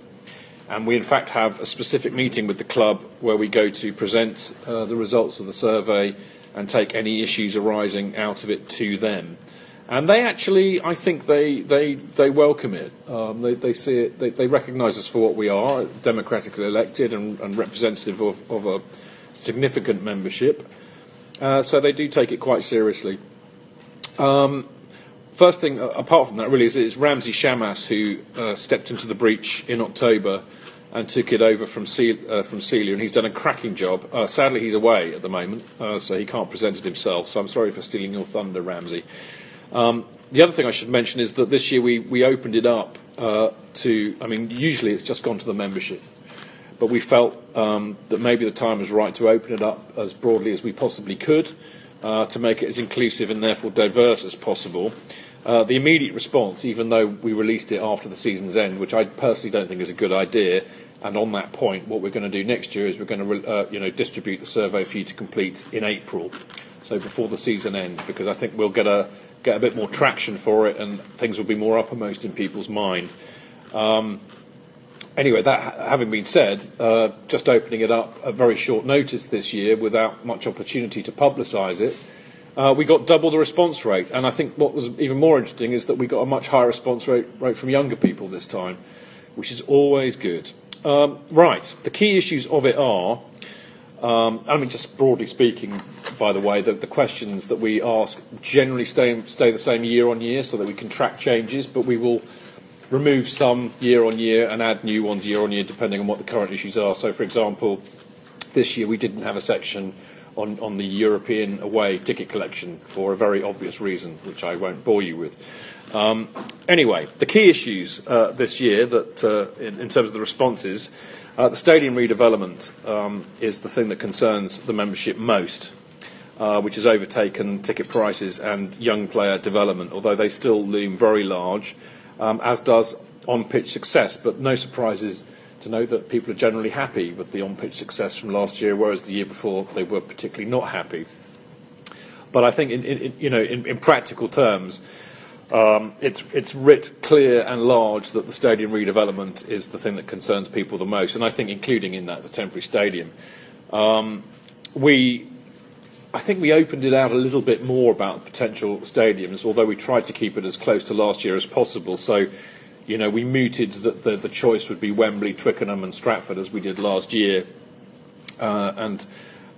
And we, in fact, have a specific meeting with the club where we go to present uh, the results of the survey and take any issues arising out of it to them. And they actually, I think they, they, they welcome it. Um, they, they see it, they, they recognise us for what we are, democratically elected and, and representative of, of a significant membership. Uh, so they do take it quite seriously. Um, first thing, uh, apart from that, really, is it's Ramsey Shamas who uh, stepped into the breach in October and took it over from, uh, from Celia, and he's done a cracking job. Uh, sadly, he's away at the moment, uh, so he can't present it himself. So I'm sorry for stealing your thunder, Ramsey. Um, the other thing I should mention is that this year we, we opened it up uh, to, I mean, usually it's just gone to the membership, but we felt um, that maybe the time was right to open it up as broadly as we possibly could to make it as inclusive and therefore diverse as possible. Uh, the immediate response, even though we released it after the season's end, which I personally don't think is a good idea, and on that point, what we're going to do next year is we're going to, uh, you know, distribute the survey for you to complete in April, so before the season ends, because I think we'll get a get a bit more traction for it, and things will be more uppermost in people's mind. Um, anyway, that having been said, uh, just opening it up at very short notice this year without much opportunity to publicise it uh, we got double the response rate. And I think what was even more interesting is that we got a much higher response rate, rate from younger people this time, which is always good. Um, right, the key issues of it are, um, I mean, just broadly speaking, by the way, the, the questions that we ask generally stay, stay the same year on year so that we can track changes, but we will remove some year on year and add new ones year on year depending on what the current issues are. So, for example, this year we didn't have a section on, on the European away ticket collection for a very obvious reason, which I won't bore you with. Um, anyway, the key issues uh, this year that, uh, in, in, terms of the responses, uh, the stadium redevelopment um, is the thing that concerns the membership most, uh, which has overtaken ticket prices and young player development, although they still loom very large, um, as does on pitch success. But no surprises to know that people are generally happy with the on-pitch success from last year, whereas the year before they were particularly not happy. But I think, in, in, you know, in, in practical terms, um, it's, it's writ clear and large that the stadium redevelopment is the thing that concerns people the most, and I think including in that the temporary stadium. Um, we, I think we opened it out a little bit more about potential stadiums, although we tried to keep it as close to last year as possible. So, you know, we mooted that the, the choice would be Wembley, Twickenham, and Stratford as we did last year, uh, and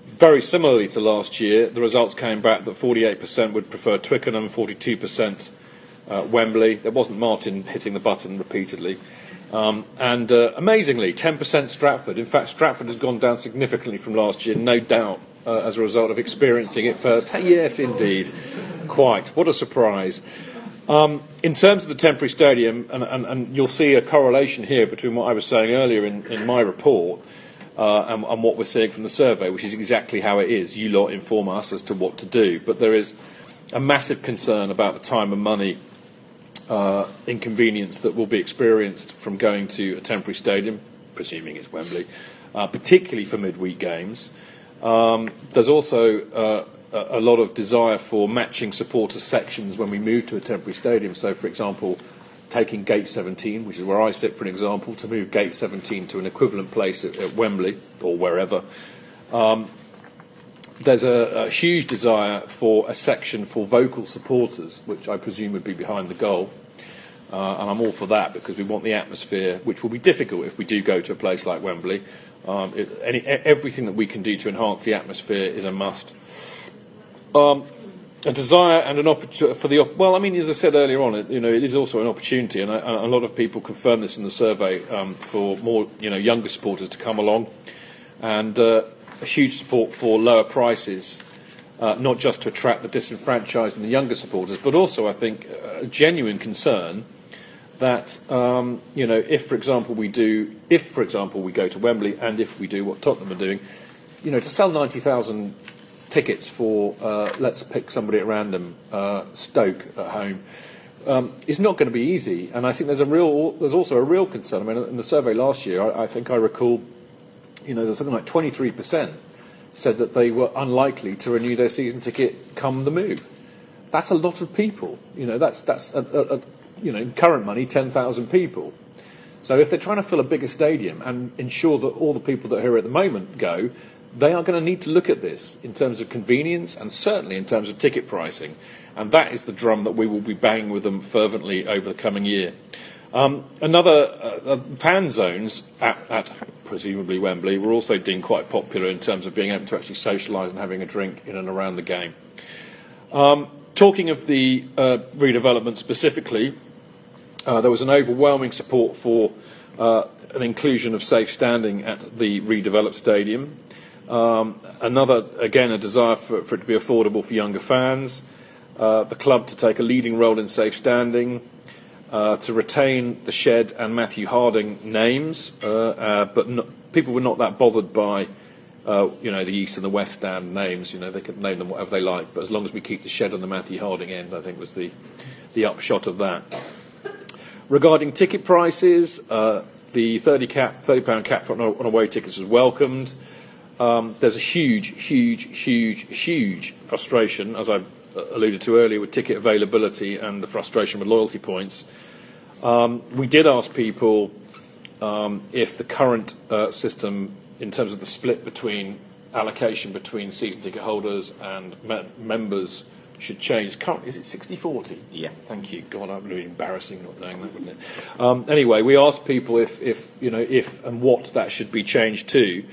very similarly to last year, the results came back that 48% would prefer Twickenham, 42% uh, Wembley. There wasn't Martin hitting the button repeatedly. Um, and uh, amazingly, 10% Stratford. In fact, Stratford has gone down significantly from last year, no doubt, uh, as a result of experiencing it first. Yes, indeed. Quite. What a surprise. Um, in terms of the temporary stadium, and, and, and, you'll see a correlation here between what I was saying earlier in, in my report uh, and, and, what we're seeing from the survey, which is exactly how it is. You lot inform us as to what to do, but there is a massive concern about the time and money uh, inconvenience that will be experienced from going to a temporary stadium, presuming it's Wembley, uh, particularly for midweek games. Um, there's also a lot of desire for matching supporter sections when we move to a temporary stadium. So, for example, taking Gate 17, which is where I sit, for an example, to move Gate 17 to an equivalent place at, at Wembley or wherever. Um, there's a, a, huge desire for a section for vocal supporters, which I presume would be behind the goal. Uh, and I'm all for that because we want the atmosphere, which will be difficult if we do go to a place like Wembley. Um, it, any, everything that we can do to enhance the atmosphere is a must. Um, a desire and an opportunity for the well. I mean, as I said earlier on, it, you know, it is also an opportunity, and a, a lot of people confirm this in the survey um, for more, you know, younger supporters to come along, and uh, a huge support for lower prices, uh, not just to attract the disenfranchised and the younger supporters, but also, I think, a genuine concern that um, you know, if, for example, we do, if, for example, we go to Wembley, and if we do what Tottenham are doing, you know, to sell ninety thousand tickets for, uh, let's pick somebody at random, uh, Stoke at home, um, is not going to be easy. And I think there's a real, there's also a real concern. I mean, in the survey last year, I, I think I recall, you know, there's something like 23% said that they were unlikely to renew their season ticket come the move. That's a lot of people. You know, that's that's a, a, a, you know, in current money, 10,000 people. So if they're trying to fill a bigger stadium and ensure that all the people that are here at the moment go, they are going to need to look at this in terms of convenience and certainly in terms of ticket pricing. And that is the drum that we will be banging with them fervently over the coming year. Um, another uh, uh, fan zones at, at, presumably Wembley were also deemed quite popular in terms of being able to actually socialise and having a drink in and around the game. Um, talking of the uh, redevelopment specifically, uh, there was an overwhelming support for uh, an inclusion of safe standing at the redeveloped stadium. Um, another, again, a desire for, for, it to be affordable for younger fans. Uh, the club to take a leading role in safe standing. Uh, to retain the Shed and Matthew Harding names, uh, uh but not, people were not that bothered by, uh, you know, the East and the West Stand names. You know, they could name them whatever they like, but as long as we keep the Shed and the Matthew Harding end, I think was the the upshot of that. Regarding ticket prices, uh, the 30 cap, 30 pound cap on, on away tickets was welcomed. Um, there's a huge, huge, huge, huge frustration, as I alluded to earlier, with ticket availability and the frustration with loyalty points. Um, we did ask people um, if the current uh, system, in terms of the split between allocation between season ticket holders and me- members, should change. Currently, is it 60-40? Yeah. Thank you. God, that would be embarrassing not knowing that, wouldn't it? Um, anyway, we asked people if, if, you know, if and what that should be changed to.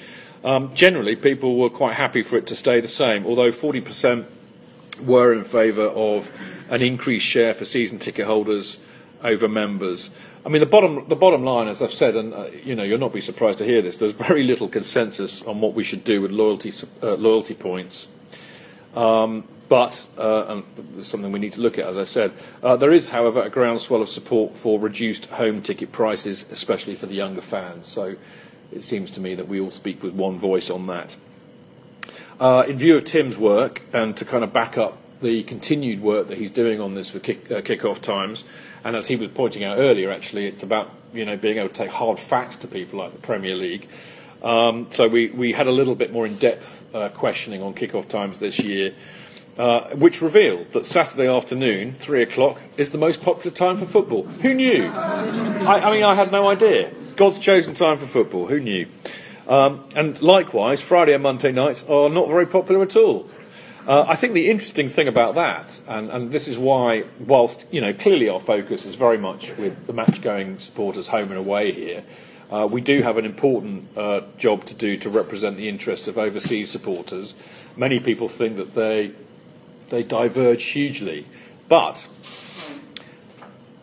Um, generally, people were quite happy for it to stay the same, although 40% were in favour of an increased share for season ticket holders over members. I mean, the bottom, the bottom line, as I've said, and uh, you know, you'll not be surprised to hear this. There's very little consensus on what we should do with loyalty uh, loyalty points. Um, but, uh, and something we need to look at, as I said. Uh, there is, however, a groundswell of support for reduced home ticket prices, especially for the younger fans. So it seems to me that we all speak with one voice on that. Uh, in view of Tim's work and to kind of back up the continued work that he's doing on this with kick, uh, kick-off times, And as he was pointing out earlier, actually, it's about you know being able to take hard facts to people like the Premier League. Um, so we, we had a little bit more in-depth uh, questioning on kick-off times this year, uh, which revealed that Saturday afternoon, three o'clock, is the most popular time for football. Who knew? I, I mean, I had no idea. God's chosen time for football. Who knew? Um, and likewise, Friday and Monday nights are not very popular at all. Uh, I think the interesting thing about that, and, and this is why, whilst you know clearly our focus is very much with the match-going supporters home and away here, uh, we do have an important uh, job to do to represent the interests of overseas supporters. Many people think that they they diverge hugely, but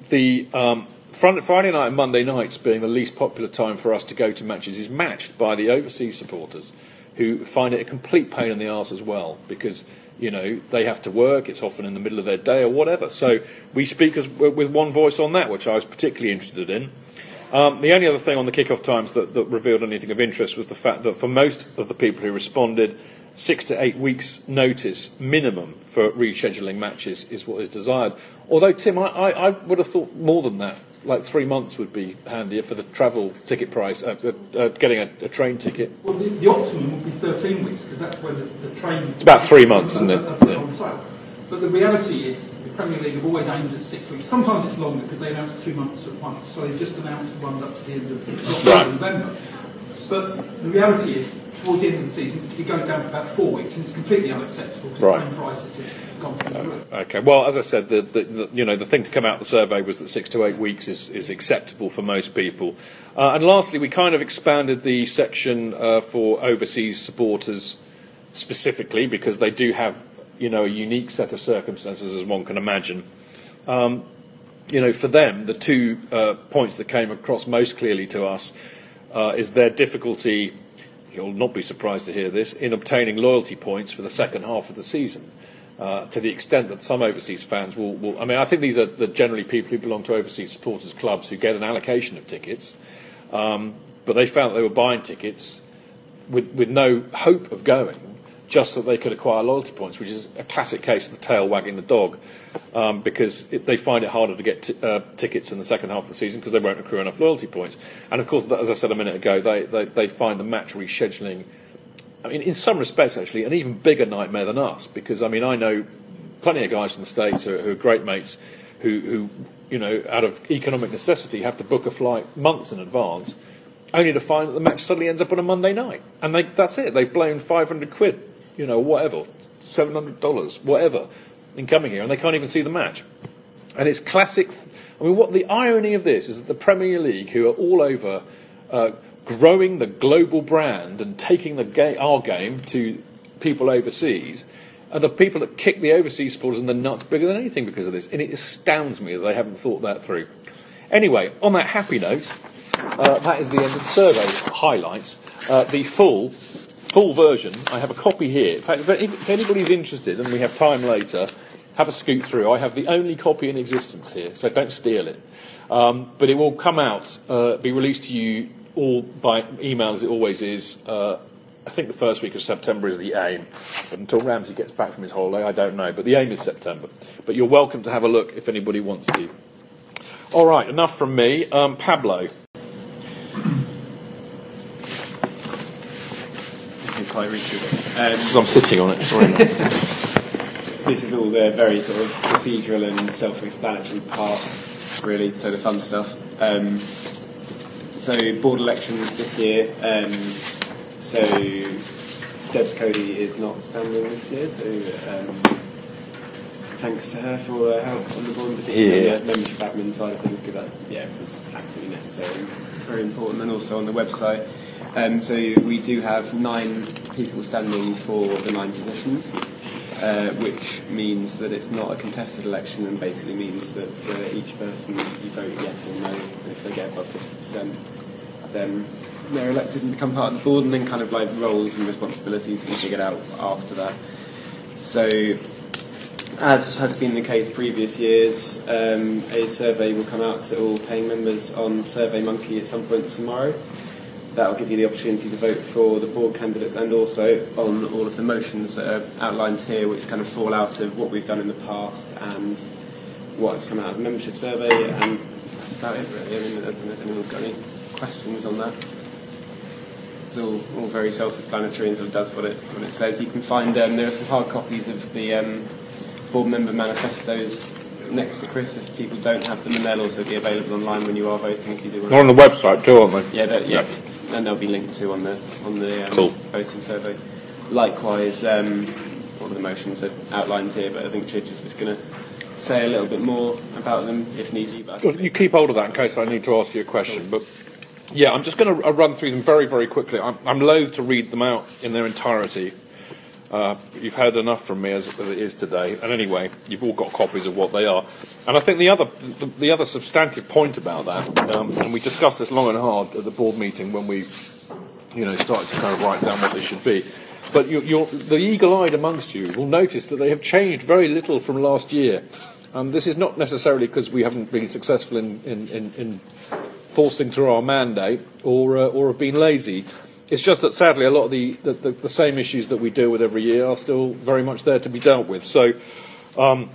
the um, Friday night and Monday nights being the least popular time for us to go to matches is matched by the overseas supporters who find it a complete pain in the arse as well because you know they have to work it's often in the middle of their day or whatever. So we speak as, with one voice on that which I was particularly interested in. Um, the only other thing on the kick-off times that, that revealed anything of interest was the fact that for most of the people who responded six to eight weeks notice minimum for rescheduling matches is what is desired. Although Tim I, I, I would have thought more than that like three months would be handier for the travel ticket price, uh, uh, getting a, a, train ticket. Well, the, the, optimum would be 13 weeks because that's when the, the train. It's about three months, isn't it? Yeah. On sale. But the reality is, the Premier League have always aimed at six weeks. Sometimes it's longer because they announce two months at once. So they've just announced the ones up to the end of right. November. But the reality is, towards the end of the season, it goes down to about four weeks, and it's completely unacceptable because right. train prices roof. Okay. Well, as I said, the, the, the, you know the thing to come out of the survey was that six to eight weeks is, is acceptable for most people. Uh, and lastly, we kind of expanded the section uh, for overseas supporters specifically because they do have you know a unique set of circumstances as one can imagine. Um, you know, for them, the two uh, points that came across most clearly to us uh, is their difficulty you'll not be surprised to hear this, in obtaining loyalty points for the second half of the season. Uh, to the extent that some overseas fans will, will, I mean, I think these are the generally people who belong to overseas supporters clubs who get an allocation of tickets, um, but they found that they were buying tickets with, with no hope of going just so they could acquire loyalty points, which is a classic case of the tail wagging the dog, um, because it, they find it harder to get t- uh, tickets in the second half of the season because they won't accrue enough loyalty points. And of course, as I said a minute ago, they, they, they find the match rescheduling, I mean, in some respects, actually, an even bigger nightmare than us, because, I mean, I know plenty of guys from the States who, who are great mates who, who, you know, out of economic necessity have to book a flight months in advance only to find that the match suddenly ends up on a Monday night. And they, that's it. They've blown 500 quid you know, whatever, $700, whatever, in coming here, and they can't even see the match. And it's classic. I mean, what the irony of this is that the Premier League, who are all over uh, growing the global brand and taking the ga- our game to people overseas, are the people that kick the overseas supporters in the nuts bigger than anything because of this. And it astounds me that they haven't thought that through. Anyway, on that happy note, uh, that is the end of the survey highlights. Uh, the full full version. I have a copy here. In fact, if, if anybody's interested and we have time later, have a scoot through. I have the only copy in existence here, so don't steal it. Um, but it will come out, uh, be released to you all by email as it always is. Uh, I think the first week of September is the aim. But until Ramsey gets back from his holiday, I don't know. But the aim is September. But you're welcome to have a look if anybody wants to. All right, enough from me. Um, Pablo. Can quite reach it. Um, I'm sitting on it. Sorry. this is all the very sort of procedural and self-explanatory part, really. So the fun stuff. Um, so board elections this year. Um, so Debs Cody is not standing this year. So um, thanks to her for her help on the board, particularly yeah. the membership admin side of things, because that yeah was absolutely necessary, very important, and also on the website. Um, so we do have nine people standing for the nine positions, uh, which means that it's not a contested election and basically means that for each person you vote yes or no. If they get above 50%, then they're elected and become part of the board, and then kind of like roles and responsibilities we figured out after that. So, as has been the case previous years, um, a survey will come out to all paying members on SurveyMonkey at some point tomorrow that will give you the opportunity to vote for the board candidates and also on all of the motions that are outlined here, which kind of fall out of what we've done in the past and what's come out of the membership survey, and that's about it really. I mean, I don't know if anyone's got any questions on that. It's all, all very self-explanatory and sort of does what it what it says. You can find um, there are some hard copies of the um, board member manifestos next to Chris if people don't have them, and they'll also be available online when you are voting if you do. They're on the website too, aren't they? Yeah, that- yeah, and they'll be linked to on the on the um, Cool. voting survey. Likewise, um, all of the motions are outlined here, but I think Chidge is just going to say a little bit more about them if needs be. But Well, you keep hold of that in case I need to ask you a question. But yeah, I'm just going to run through them very, very quickly. I'm, I'm loath to read them out in their entirety. Uh, you've heard enough from me as, it is today. And anyway, you've all got copies of what they are. And I think the other, the, the other substantive point about that, um, and we discussed this long and hard at the board meeting when we, you know, started to kind of write down what they should be. But you, the eagle-eyed amongst you will notice that they have changed very little from last year. And this is not necessarily because we haven't been successful in, in, in, in forcing through our mandate or, uh, or have been lazy. It's just that sadly a lot of the, the, the, the same issues that we deal with every year are still very much there to be dealt with. So um,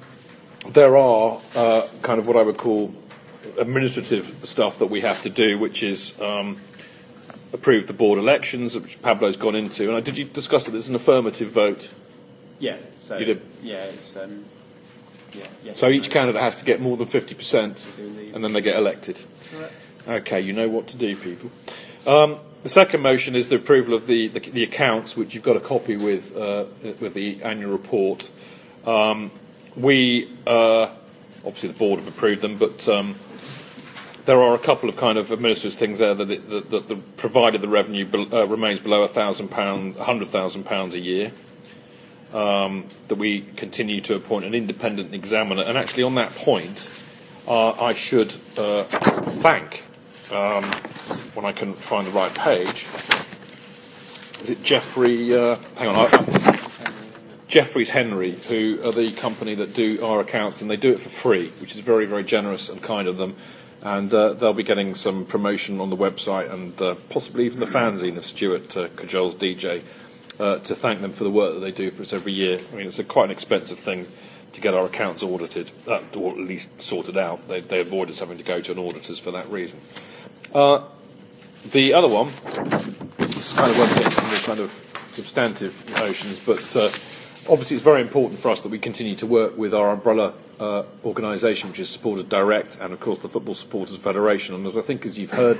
there are uh, kind of what I would call administrative stuff that we have to do, which is um, approve the board elections, which Pablo's gone into. And I, did you discuss it? there's an affirmative vote. yeah, so You did. yeah, it's um, yeah, yeah. So each candidate has to get more than 50%, and then they get elected. Okay, you know what to do, people. Um, the second motion is the approval of the, the, the accounts, which you've got a copy with, uh, with the annual report. Um, we, uh, obviously the board have approved them, but um, there are a couple of kind of administrative things there that, it, that, that, that provided the revenue bel- uh, remains below a thousand pound, hundred thousand pounds a year, um, that we continue to appoint an independent examiner. And actually, on that point, uh, I should uh, thank, um, when I couldn't find the right page, is it Jeffrey? Uh, hang on, I, Jeffreys Henry, who are the company that do our accounts, and they do it for free, which is very, very generous and kind of them. And uh, they'll be getting some promotion on the website and uh, possibly even the fanzine of Stuart uh, Cajole's DJ uh, to thank them for the work that they do for us every year. I mean, it's a quite an expensive thing to get our accounts audited, uh, or at least sorted out. They, they avoid us having to go to an auditor's for that reason. Uh, the other one, this is kind of where we get more kind of substantive notions, but uh, obviously it's very important for us that we continue to work with our umbrella uh, organisation, which is Supporters Direct, and of course the Football Supporters Federation. And as I think, as you've heard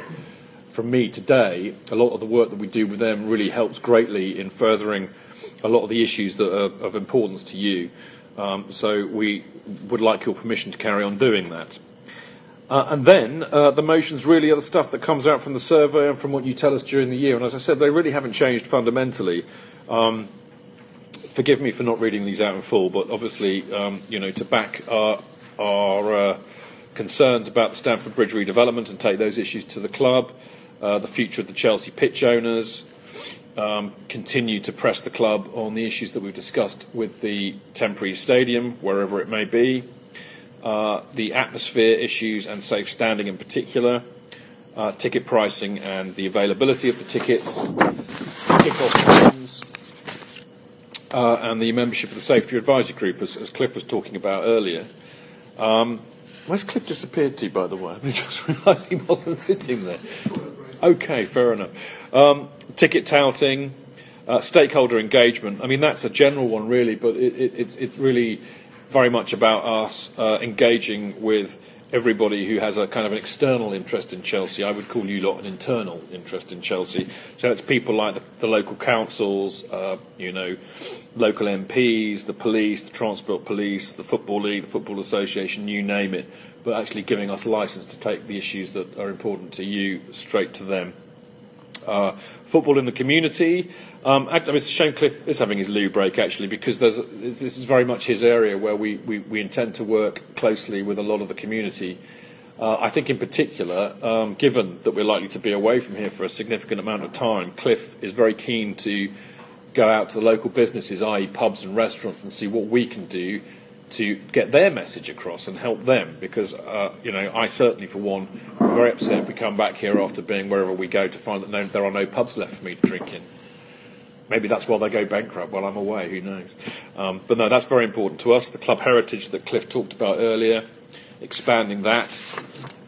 from me today, a lot of the work that we do with them really helps greatly in furthering a lot of the issues that are of importance to you. Um, so we would like your permission to carry on doing that. Uh, and then uh, the motions really are the stuff that comes out from the survey and from what you tell us during the year. And as I said, they really haven't changed fundamentally. Um, forgive me for not reading these out in full, but obviously, um, you know, to back our, our uh, concerns about the Stamford Bridge redevelopment and take those issues to the club, uh, the future of the Chelsea pitch owners, um, continue to press the club on the issues that we've discussed with the temporary stadium, wherever it may be, uh, the atmosphere issues and safe standing in particular, uh, ticket pricing and the availability of the tickets, kick-off times, uh, and the membership of the Safety Advisory Group, as, as Cliff was talking about earlier. Um, where's Cliff disappeared to, by the way? I just realised he wasn't sitting there. Okay, fair enough. Um, ticket touting, uh, stakeholder engagement. I mean, that's a general one, really, but it, it, it's really very much about us uh, engaging with everybody who has a kind of an external interest in Chelsea. I would call you lot an internal interest in Chelsea. So it's people like the, the local councils, uh, you know, local MPs, the police, the transport police, the football league, the football association, you name it. But actually giving us license to take the issues that are important to you straight to them. Uh, football in the community. Um, I mean, shame Cliff is having his loo break actually because this is very much his area where we, we, we intend to work closely with a lot of the community. Uh, I think in particular, um, given that we're likely to be away from here for a significant amount of time, Cliff is very keen to go out to the local businesses, i.e. pubs and restaurants, and see what we can do to get their message across and help them because uh, you know I certainly for one am very upset if we come back here after being wherever we go to find that no, there are no pubs left for me to drink in. Maybe that's why they go bankrupt while I'm away. Who knows? Um, but no, that's very important to us. The club heritage that Cliff talked about earlier, expanding that.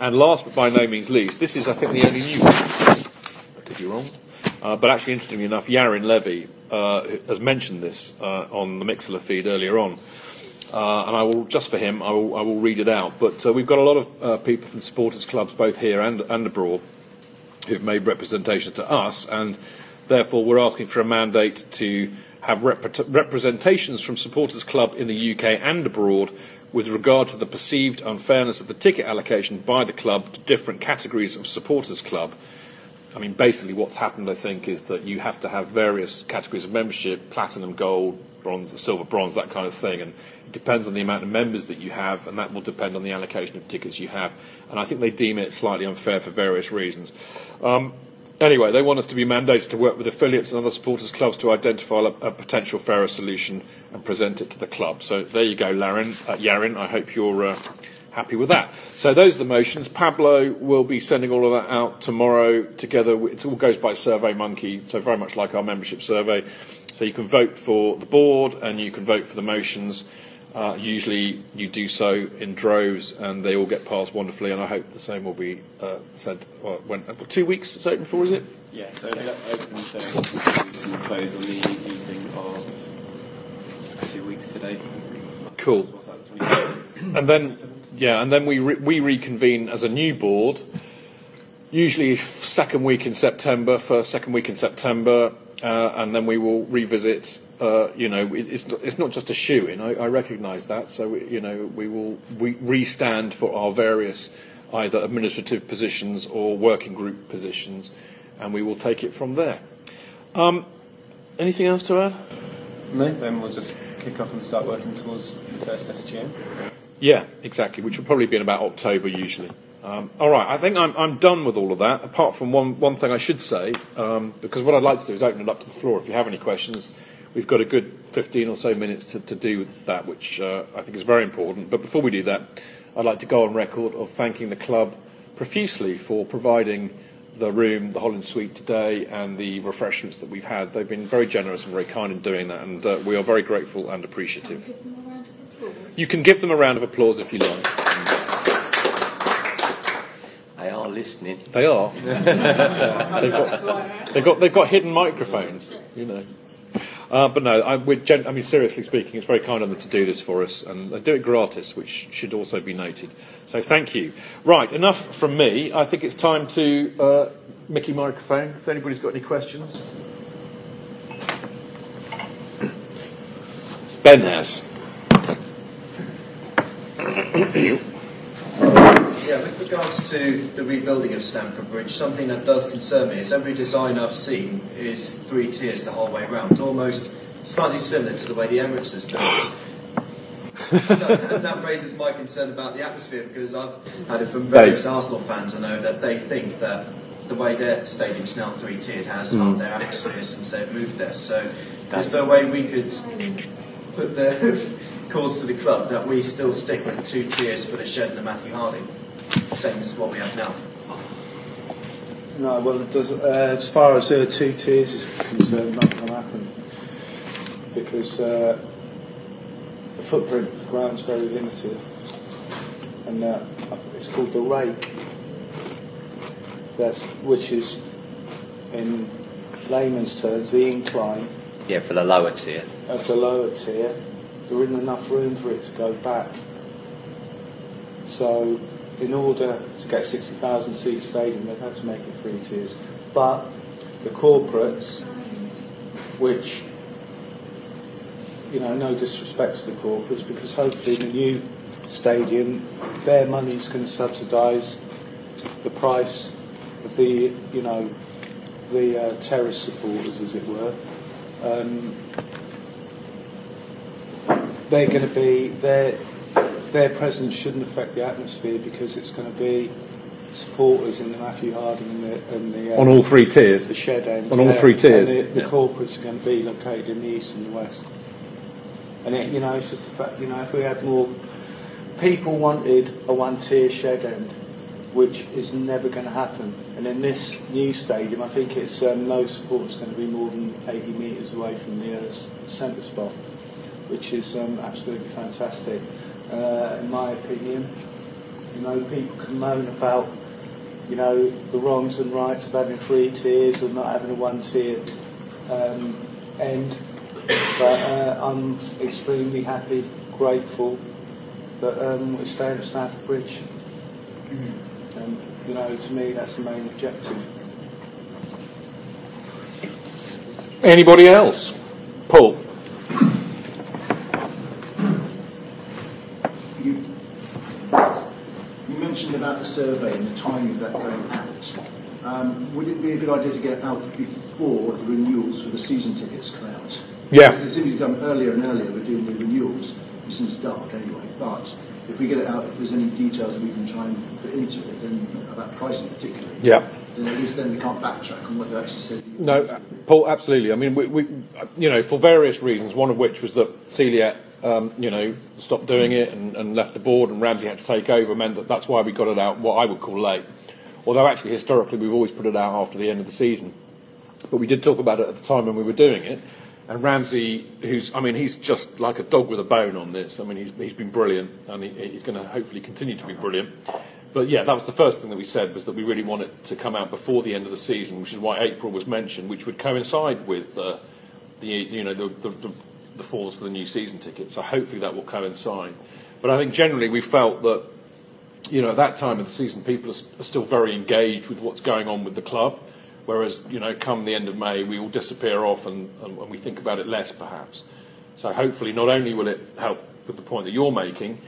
And last but by no means least, this is, I think, the only new one. I could be wrong. Uh, but actually, interestingly enough, Yarin Levy uh, has mentioned this uh, on the Mixlr feed earlier on. Uh, and I will, just for him, I will, I will read it out. But uh, we've got a lot of uh, people from supporters clubs, both here and, and abroad, who've made representation to us, and therefore we're asking for a mandate to have rep- representations from supporters club in the UK and abroad with regard to the perceived unfairness of the ticket allocation by the club to different categories of supporters club. I mean, basically, what's happened, I think, is that you have to have various categories of membership platinum, gold, bronze, silver, bronze, that kind of thing. And it depends on the amount of members that you have, and that will depend on the allocation of tickets you have. And I think they deem it slightly unfair for various reasons. Um, anyway, they want us to be mandated to work with affiliates and other supporters clubs to identify a, a potential fairer solution and present it to the club. So there you go, Larin, uh, Yarin. I hope you're uh, happy with that. So those are the motions. Pablo will be sending all of that out tomorrow together. It all goes by Survey Monkey, so very much like our membership survey. So you can vote for the board and you can vote for the motions. Uh, usually you do so in droves and they all get passed wonderfully, and I hope the same will be uh, said. Well, when, uh, two weeks it's open for, is it? Yeah, so it'll open and close on the evening of two weeks today. Cool. And then, yeah, and then we re- we reconvene as a new board. Usually second week in September, first second week in September, uh, and then we will revisit uh, you know, it, it's not, it's not just a shoe in. I, I recognise that. So we, you know, we will we re-stand for our various either administrative positions or working group positions, and we will take it from there. Um, anything else to add? No. Then we'll just kick off and start working towards the first SGM. Yeah, exactly. Which will probably be in about October usually. Um, all right, I think I'm, I'm done with all of that. Apart from one, one thing I should say, um, because what I'd like to do is open it up to the floor. If you have any questions, we've got a good 15 or so minutes to, to do that, which uh, I think is very important. But before we do that, I'd like to go on record of thanking the club profusely for providing the room, the Holland Suite today, and the refreshments that we've had. They've been very generous and very kind in doing that, and uh, we are very grateful and appreciative. You can give them a round of applause if you like. They are listening. They are. they've, got, they've got they've got hidden microphones, you know. Uh, but no, I, gen- I, mean, seriously speaking, it's very kind of them to do this for us, and they do it gratis, which should also be noted. So thank you. Right, enough from me. I think it's time to uh, Mickey microphone. If anybody's got any questions, Ben has. Yeah, with regards to the rebuilding of Stamford Bridge, something that does concern me is every design I've seen is three tiers the whole way around, almost slightly similar to the way the Emirates is built. no, and that raises my concern about the atmosphere because I've had it from various Arsenal fans. I know that they think that the way their stadium's now three tiered has harmed their atmosphere since they've moved there. So, is there a way we could put the calls to the club that we still stick with two tiers for the shed and the Matthew Harding? Same as what we have now. No, well, it does, uh, as far as uh, two tiers is concerned, nothing will happen because uh, the footprint of the ground's very limited, and uh, it's called the rake. That's which is, in layman's terms, the incline Yeah, for the lower tier. of the lower tier. There isn't enough room for it to go back. So, in order to get 60,000 seat stadium, they've had to make it three tiers. But the corporates, which, you know, no disrespect to the corporates, because hopefully in the new stadium, their money's going to subsidise the price of the, you know, the uh, terrace supporters, as it were. Um, they're going to be their their presence shouldn't affect the atmosphere because it's going to be supporters in the Matthew Harding and the, and the uh, On all three tiers? the shed end On all three tiers? and the, the Yeah. corporates are going to be located in the east and the west and it, you know it's just the fact you know if we had more people wanted a one tier shed end which is never going to happen and in this new stadium I think it's um, no support's going to be more than 80 metres away from the uh, centre spot which is um, absolutely fantastic uh, in my opinion. You know, people can moan about, you know, the wrongs and rights of having three tiers and not having a one tier um, end. But uh, I'm extremely happy, grateful that um, we're staying at Stamford Bridge. And, you know, to me, that's the main objective. Anybody else? Paul. You, you mentioned about the survey and the timing of that going out. Um, would it be a good idea to get it out before the renewals for the season tickets come out? Yeah. Because They to be done earlier and earlier. We're doing the renewals since it's dark anyway. But if we get it out, if there's any details we can try and put into it, then about pricing particularly, Yeah. then at least then we can't backtrack on what you actually said. No, Paul, absolutely. I mean, we, we, you know, for various reasons, one of which was that Celia, um, you know, stopped doing it and, and left the board, and Ramsey had to take over, meant that that's why we got it out what I would call late. Although actually, historically, we've always put it out after the end of the season. But we did talk about it at the time when we were doing it. And Ramsey, who's, I mean, he's just like a dog with a bone on this. I mean, he's, he's been brilliant, and he, he's going to hopefully continue to be brilliant. But yeah, that was the first thing that we said was that we really want it to come out before the end of the season, which is why April was mentioned, which would coincide with uh, the you know the, the, the, the falls for the new season ticket. So hopefully that will coincide. But I think generally we felt that you know at that time of the season people are, are still very engaged with what's going on with the club, whereas you know come the end of May we all disappear off and, and, and we think about it less perhaps. So hopefully not only will it help with the point that you're making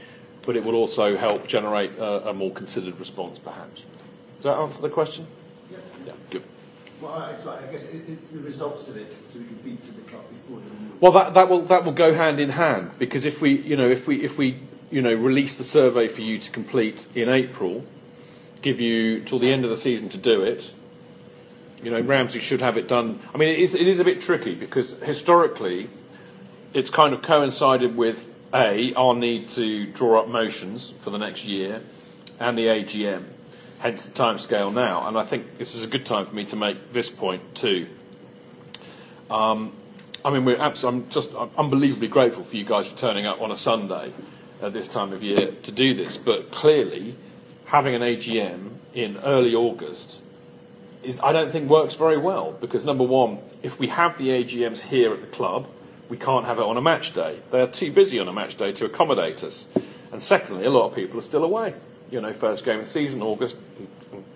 but it will also help generate a, a more considered response, perhaps. Does that answer the question? Yeah. Yeah, good. Well, I, I guess it, it's the results of it, so we can to the club before the. Well, that, that will that will go hand in hand because if we you know if we if we you know release the survey for you to complete in April, give you till the end of the season to do it. You know, Ramsey should have it done. I mean, it is it is a bit tricky because historically, it's kind of coincided with a our need to draw up motions for the next year, and the AGM. Hence the time scale now, and I think this is a good time for me to make this point too. Um, I mean, we're abs- I'm just unbelievably grateful for you guys for turning up on a Sunday at this time of year to do this. But clearly, having an AGM in early August is, I don't think, works very well because number one, if we have the AGMs here at the club, we can't have it on a match day. They are too busy on a match day to accommodate us. And secondly, a lot of people are still away. You know, first game of the season, August,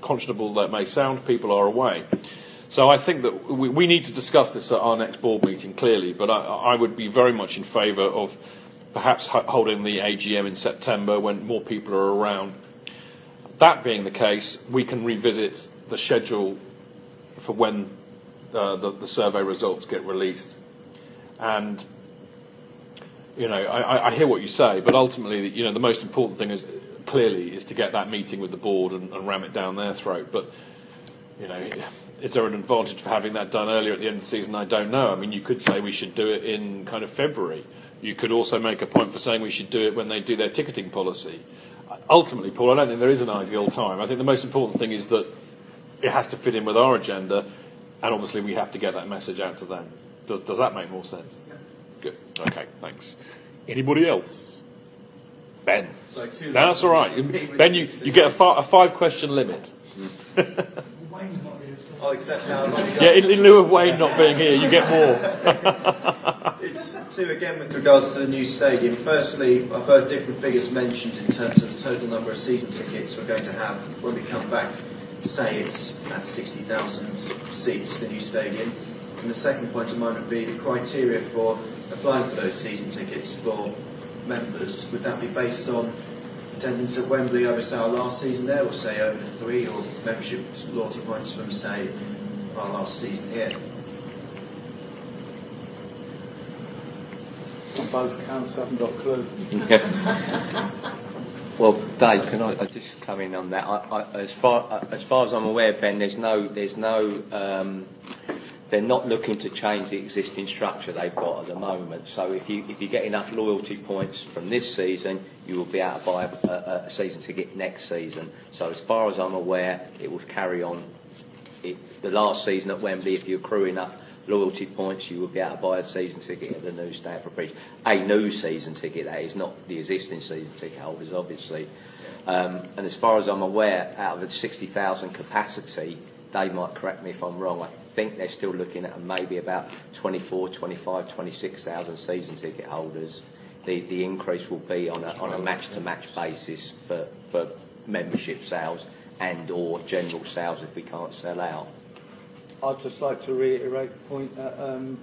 conscionable that may sound, people are away. So I think that we, we need to discuss this at our next board meeting clearly, but I, I would be very much in favour of perhaps holding the AGM in September when more people are around. That being the case, we can revisit the schedule for when uh, the, the survey results get released. And you know, I, I- I hear what you say, but ultimately, you know, the most important thing is clearly is to get that meeting with the board and, and ram it down their throat. But you know, is there an advantage for having that done earlier at the end of the season? I don't know. I mean, you could say we should do it in kind of February. You could also make a point for saying we should do it when they do their ticketing policy. Ultimately, Paul, I don't think there is an ideal time. I think the most important thing is that it has to fit in with our agenda, and obviously we have to get that message out to them. Does, does that make more sense? Good. Okay, thanks. Anybody else? Ben. So two No, that's all right. lessons. Ben, you, you get a, fi- a five question limit. I'll accept now. Like Yeah, in, in lieu of Wayne not being here, you get more. It's two again with regards to the new stadium. Firstly, I've heard different figures mentioned in terms of the total number of season tickets we're going to have when we come back. Say it's at 60,000 seats, the new stadium. And the second point of mine would be the criteria for applying for those season tickets for members. Would that be based on attendance at Wembley over, say, our last season there, or say over three, or membership loyalty points from, say, our last season here? On both counts, I haven't got a clue. Well, Dave, can I, I just come in on that? I, I, as far as far as I'm aware, Ben, there's no there's no um, they're not looking to change the existing structure they've got at the moment. So if you if you get enough loyalty points from this season, you will be able to buy a, a, a season ticket next season. So as far as I'm aware, it will carry on. It, the last season at Wembley, if you accrue enough loyalty points, you will be able to buy a season ticket at the new Stamford Bridge. A new season ticket, that is, not the existing season ticket holders, obviously. Um, and as far as I'm aware, out of the 60,000 capacity, they might correct me if I'm wrong, I think they're still looking at maybe about 24, 25, 26,000 season ticket holders. The, the increase will be on a, on a match-to-match basis for, for membership sales and or general sales if we can't sell out. I'd just like to reiterate the point that um,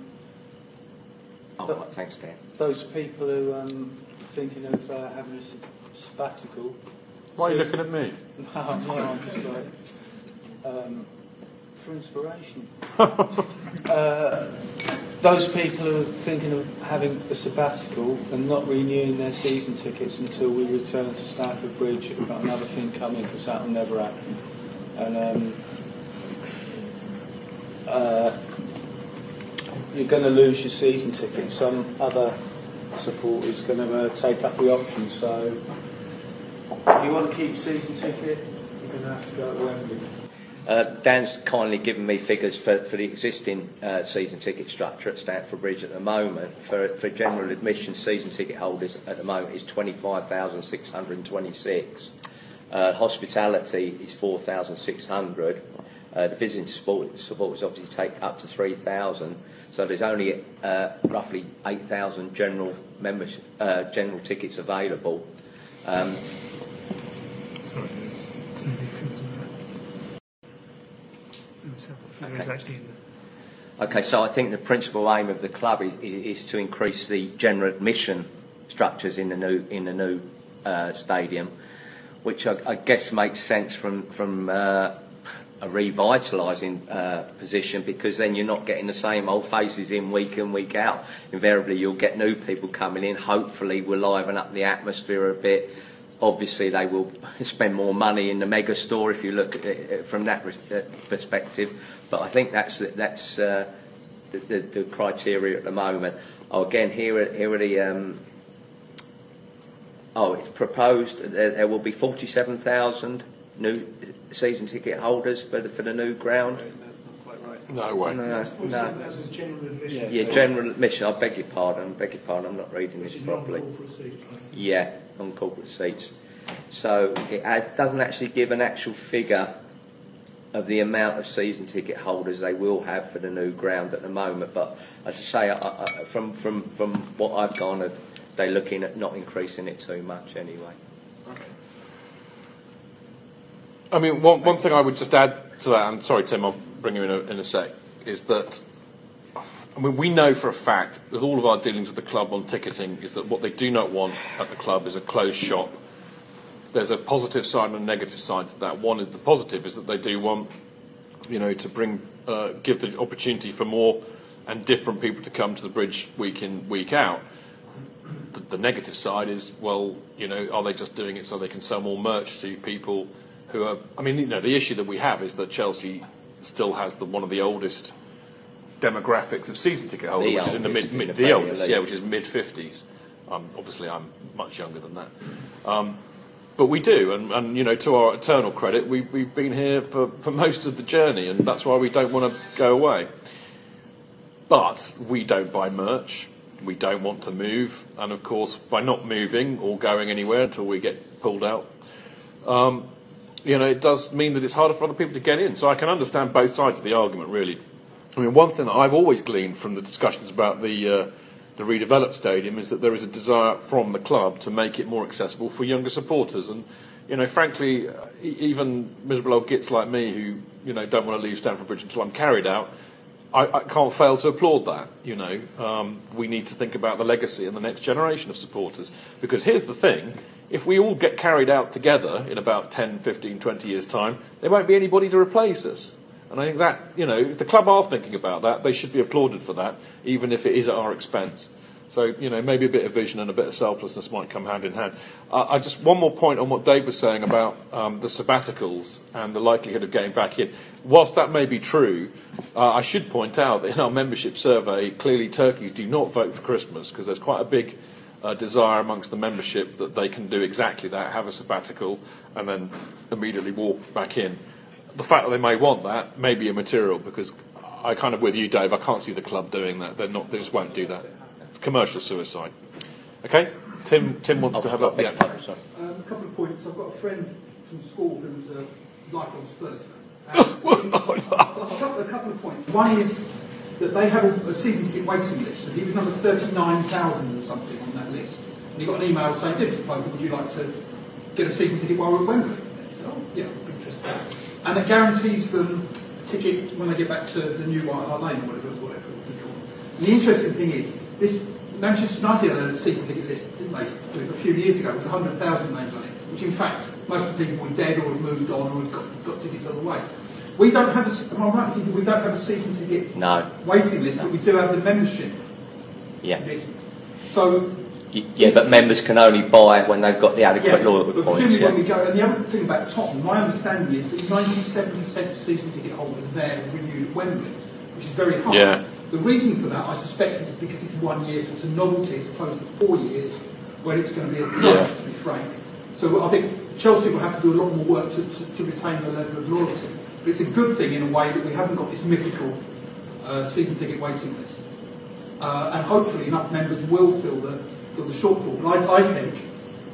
Oh, th- right, thanks, Dan. those people who um, are thinking of uh, having a sabbatical. Why are you looking at me? No, no, I'm just like um, for inspiration. uh, those people who are thinking of having a sabbatical and not renewing their season tickets until we return to Stamford Bridge have got another thing coming because that will never happen. And um, uh, you're going to lose your season ticket. Some other supporter's going to uh, take up the option. So if you want to keep season ticket, you're going to have to go to Wembley. Uh, Dan's kindly given me figures for, for the existing uh, season ticket structure at Stamford Bridge at the moment. For, for general admission, season ticket holders at the moment is 25,626. Uh, hospitality is 4,600. Uh, the visiting support, supporters obviously take up to 3,000. So there's only uh, roughly 8,000 general members, uh, general tickets available. Um, Sorry, there's too many figures on Okay. actually in the Okay, so I think the principal aim of the club is, is to increase the general admission structures in the new in the new uh, stadium, which I, I guess makes sense from from uh, a revitalising uh, position because then you're not getting the same old faces in week in week out. Invariably, you'll get new people coming in. Hopefully, we'll liven up the atmosphere a bit. Obviously, they will spend more money in the mega store if you look at it from that uh, perspective. But I think that's that's uh, the, the, the criteria at the moment. Oh, again, here are, here are the. Um, oh, it's proposed that there, there will be 47,000 new season ticket holders for the for the new ground. No way. No, no, That's no. that's the general admission. Yeah, general admission. I beg your pardon. I beg your pardon. I'm not reading Which this is properly. non-corporate seats. Yeah, on corporate seats. So it has, doesn't actually give an actual figure of the amount of season ticket holders they will have for the new ground at the moment. But as I say, I, I, from from from what I've garnered, uh, they're looking at not increasing it too much anyway. Okay. I mean, one, one thing I would just add to that, and sorry, Tim, I'll bring you in a, in a sec, is that I mean, we know for a fact that all of our dealings with the club on ticketing is that what they do not want at the club is a closed shop. There's a positive side and a negative side to that. One is the positive is that they do want, you know, to bring, uh, give the opportunity for more and different people to come to the bridge week in, week out. The, the negative side is, well, you know, are they just doing it so they can sell more merch to people who are? I mean, you know, the issue that we have is that Chelsea still has the one of the oldest demographics of season ticket holders, which is in the mid, mid the the oldest, yeah, which is mid fifties. Um, obviously, I'm much younger than that. Um, but we do, and, and you know, to our eternal credit, we, we've been here for, for most of the journey, and that's why we don't want to go away. But we don't buy merch, we don't want to move, and of course, by not moving or going anywhere until we get pulled out, um, you know, it does mean that it's harder for other people to get in. So I can understand both sides of the argument, really. I mean, one thing that I've always gleaned from the discussions about the uh, the redeveloped stadium is that there is a desire from the club to make it more accessible for younger supporters. And you know, frankly, even miserable old gits like me who you know don't want to leave Stamford Bridge until I'm carried out, I, I can't fail to applaud that. You know, um, we need to think about the legacy and the next generation of supporters. Because here's the thing: if we all get carried out together in about 10, 15, 20 years' time, there won't be anybody to replace us. And I think that, you know, if the club are thinking about that, they should be applauded for that, even if it is at our expense. So, you know, maybe a bit of vision and a bit of selflessness might come hand in hand. Uh, I just, one more point on what Dave was saying about um, the sabbaticals and the likelihood of getting back in. Whilst that may be true, uh, I should point out that in our membership survey, clearly turkeys do not vote for Christmas because there's quite a big uh, desire amongst the membership that they can do exactly that, have a sabbatical, and then immediately walk back in. The fact that they may want that may be immaterial because I kind of with you, Dave. I can't see the club doing that. They're not. They just won't do that. It's commercial suicide. Okay, Tim. Tim wants to have a yeah. Sorry. Um, a couple of points. I've got a friend from school who's a lifelong Spurs fan. A, couple, a couple of points. One is that they have a, a season ticket waiting list, and he was number 39,000 or something on that list. And he got an email saying, Dear Mr. Would you like to get a season ticket while we're at Wembley? And said, oh, yeah, I'm interested. And it guarantees them a ticket when they get back to the new White Hart Lane or whatever, whatever we call it. And the interesting thing is, this Manchester United had a season ticket list, didn't they, a few years ago with 100,000 names on it, which in fact, most of the people were dead or had moved on or had got, got tickets the way. We don't have a, am I right thinking we don't have a season ticket No. waiting list, but we do have the membership Yeah. list. So Yeah, but members can only buy when they've got the adequate Yeah, loyalty but points. presumably when we go, and the other thing about Tottenham, my understanding is that 97% of season ticket holders there are renewed at Wembley, which is very high. Yeah. The reason for that, I suspect, is because it's one year, so it's a novelty as opposed to four years, when it's going to be a club, Yeah. to be frank. So I think Chelsea will have to do a lot more work to, to, to retain the level of loyalty. But it's a good thing in a way that we haven't got this mythical uh, season ticket waiting list. Uh, and hopefully enough members will feel the, fill the shortfall. But I, I think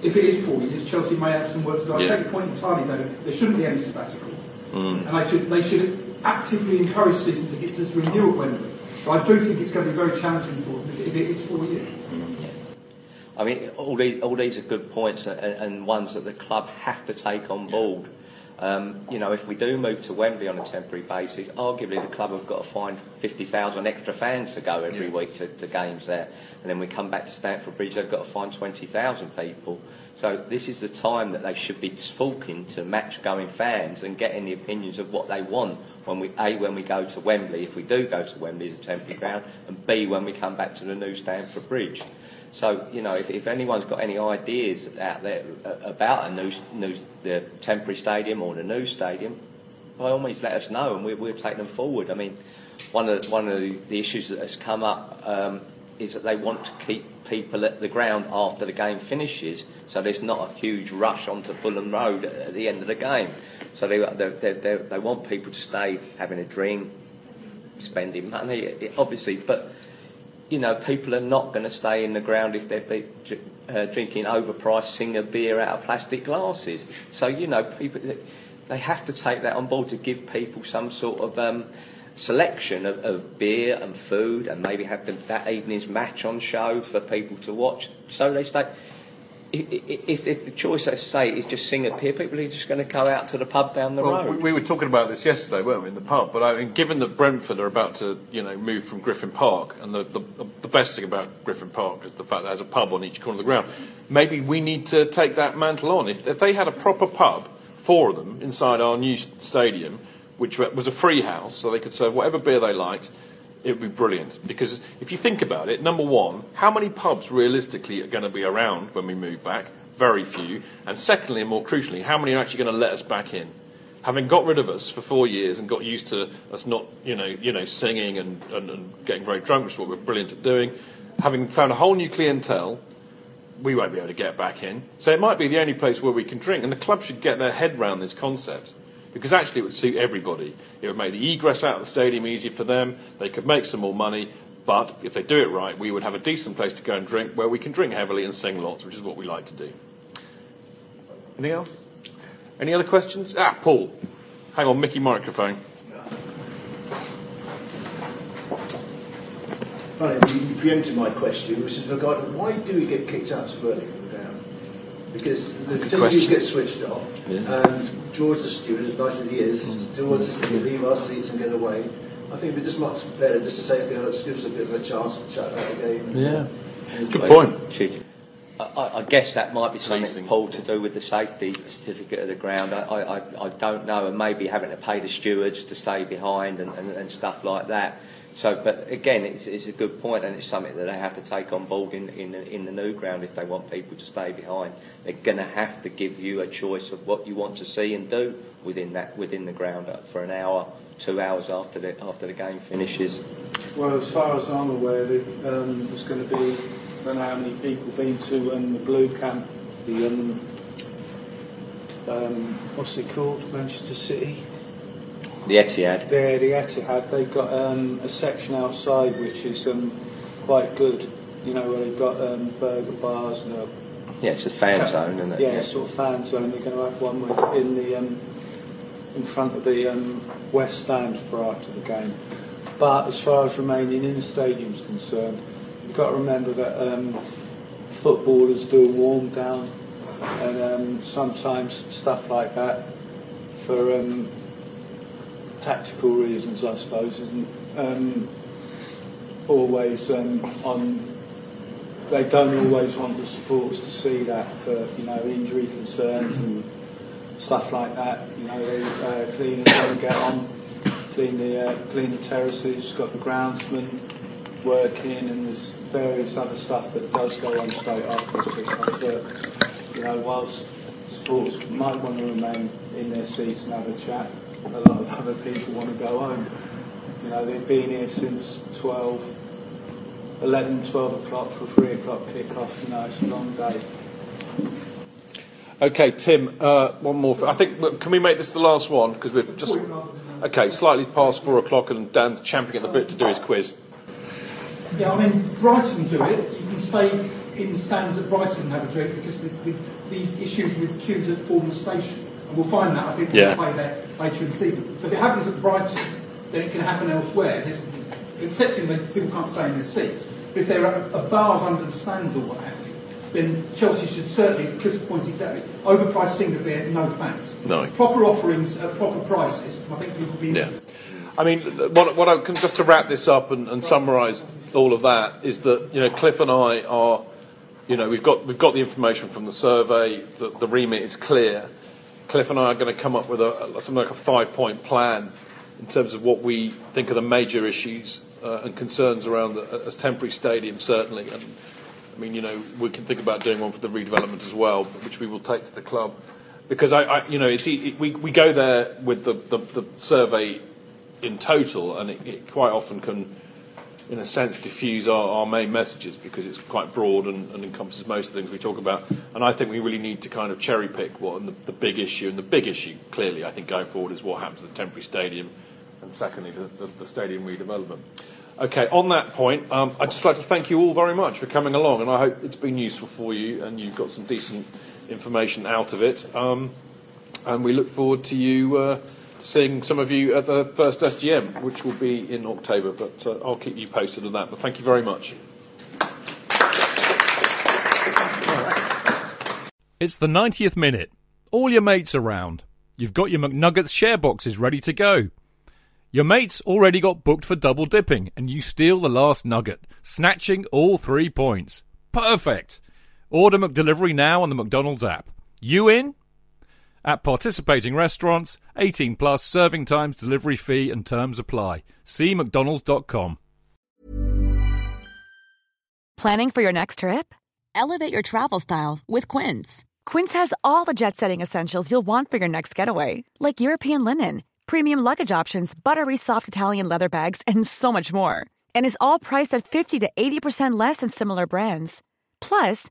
if it is four years, Chelsea may have some work to do. I Yeah. take the point entirely, though. There shouldn't be any sabbatical. Mm. And they should, they should actively encourage season tickets to renew at Wembley. But I do think it's going to be very challenging for them if it is four years. I mean, all these, all these are good points and, and ones that the club have to take on board. Um, you know, if we do move to Wembley on a temporary basis, arguably the club have got to find 50,000 extra fans to go every week to, to games there. And then we come back to Stamford Bridge, they've got to find 20,000 people. So this is the time that they should be talking to match-going fans and getting the opinions of what they want when we a when we go to Wembley, if we do go to Wembley as a temporary ground, and b when we come back to the new Stamford Bridge. So you know, if, if anyone's got any ideas out there about a new, new the temporary stadium or the new stadium, by all means let us know and we, we'll take them forward. I mean, one of the, one of the, issues that has come up um, is that they want to keep people at the ground after the game finishes, so there's not a huge rush onto Fulham Road at, the end of the game. So they, they, they, they, they want people to stay having a drink, spending money, obviously, but you know, people are not going to stay in the ground if they're be, uh, drinking overpriced Singha beer out of plastic glasses. So, you know, people they have to take that on board to give people some sort of um, selection of, of beer and food and maybe have that evening's match on show for people to watch. So they stay. I- i- If, if the choice, let's say, is just Singha beer, people are just going to go out to the pub down the Well, road. we, we were talking about this yesterday, weren't we, in the pub? But I mean, given that Brentford are about to, you know, move from Griffin Park, and the, the, the best thing about Griffin Park is the fact that there's a pub on each corner of the ground. Maybe we need to take that mantle on. If, if they had a proper pub, four of them, inside our new stadium, which was a free house, so they could serve whatever beer they liked, it would be brilliant. Because if you think about it, number one, how many pubs realistically are going to be around when we move back? Very few. And secondly, and more crucially, how many are actually going to let us back in? Having got rid of us for four years and got used to us not, you know, you know, singing and, and, and getting very drunk, which is what we're brilliant at doing, having found a whole new clientele, we won't be able to get back in. So it might be the only place where we can drink, and the club should get their head round this concept. Because actually, it would suit everybody. It would make the egress out of the stadium easier for them. They could make some more money. But if they do it right, we would have a decent place to go and drink where we can drink heavily and sing lots, which is what we like to do. Anything else? Any other questions? Ah, Paul. Hang on, Mickey microphone. Right, you preempted my question, which is regarding why do we get kicked out so early? Because the Good televisions get switched off, Yeah. and George the steward, as nice as he is, Mm. George is to leave our seats and get away. I think it'd be just much better just to say, you know, let's give us a bit of a chance to chat about the game. Yeah. And Good it's point. I, I- I guess that might be something, Policing. Paul, to do with the safety certificate of the ground. I, I, I- I don't know, and maybe having to pay the stewards to stay behind and, and, and stuff like that. So, but again, it's, it's a good point, and it's something that they have to take on board in, in, the, in the new ground if they want people to stay behind. They're going to have to give you a choice of what you want to see and do within that within the ground for an hour, two hours after the after the game finishes. Well, as far as I'm aware, the, um, there's going to be, I don't know how many people been to um, the Blue Camp, the, um, um, what's it called, Manchester City? The Etihad. Yeah, the Etihad. They've got um, a section outside which is um, quite good. You know, where they've got um, burger bars and a Yeah, it's a fan zone, isn't it? yeah, sort of fan zone. They're going to have one with, in the um, in front of the um, west stand for after the game. But as far as remaining in the stadium is concerned, you've got to remember that um, footballers do a warm down, and um, sometimes stuff like that for um, tactical reasons, I suppose, isn't um, always um, on they don't always want the supporters to see that for you know injury concerns and stuff like that. You know, they uh, cleaners don't get on, clean the uh, clean the terraces, got the groundsman working, and there's various other stuff that does go on straight after the. But you know, whilst supporters might want to remain in their seats and have a chat, a lot of other people want to go home. You know, they've been here since 12. 11, 12 o'clock for 3 o'clock kick-off, you know, it's a long day. Okay, Tim, uh, one more. I think, can we make this the last one? Because we've just. Okay, slightly past four o'clock, and Dan's champing at the bit to do his quiz. Yeah, I mean, Brighton do it. You can stay in the stands at Brighton and have a drink because the, the, the issues with queues at Falmer Station. And we'll find that, I think, when Yeah. we play there later in the season. But if it happens at Brighton, then it can happen elsewhere. There's, excepting that people can't stay in their seats. But if there are, are bars under the stands or what have you, then Chelsea should certainly, as Chris points exactly, overpriced Singha beer, no thanks. No. Proper offerings at proper prices, I think people will be Yeah. I mean, what, what I can just to wrap this up and, and summarise all of that is that you know Cliff and I are, you know, we've got we've got the information from the survey. The, the remit is clear. Cliff and I are going to come up with a, something like a five point plan in terms of what we think are the major issues uh, and concerns around the, a temporary stadium, certainly. And I mean, you know, we can think about doing one for the redevelopment as well, which we will take to the club. Because I, I you know, it's, it, we, we go there with the, the, the survey in total, and it, it quite often can, in a sense, diffuse our, our main messages because it's quite broad and, and encompasses most of the things we talk about. And I think we really need to kind of cherry pick what and the, the big issue, and the big issue, clearly, I think going forward, is what happens to the temporary stadium, and secondly, the, the, the stadium redevelopment. Okay, on that point, um, I'd just like to thank you all very much for coming along, and I hope it's been useful for you and you've got some decent information out of it. Um, and we look forward to you uh, seeing some of you at the first SGM, which will be in October. But uh, I'll keep you posted on that. But thank you very much. It's the 90th minute. All your mates around. You've got your McNuggets share boxes ready to go. Your mates already got booked for double dipping, and you steal the last nugget, snatching all three points. Perfect! Order McDelivery now on the McDonald's app. You in? At participating restaurants, 18 plus serving times, delivery fee, and terms apply. See McDonald's.com. Planning for your next trip? Elevate your travel style with Quince. Quince has all the jet setting essentials you'll want for your next getaway, like European linen, premium luggage options, buttery soft Italian leather bags, and so much more. And is all priced at 50 to 80% less than similar brands. Plus,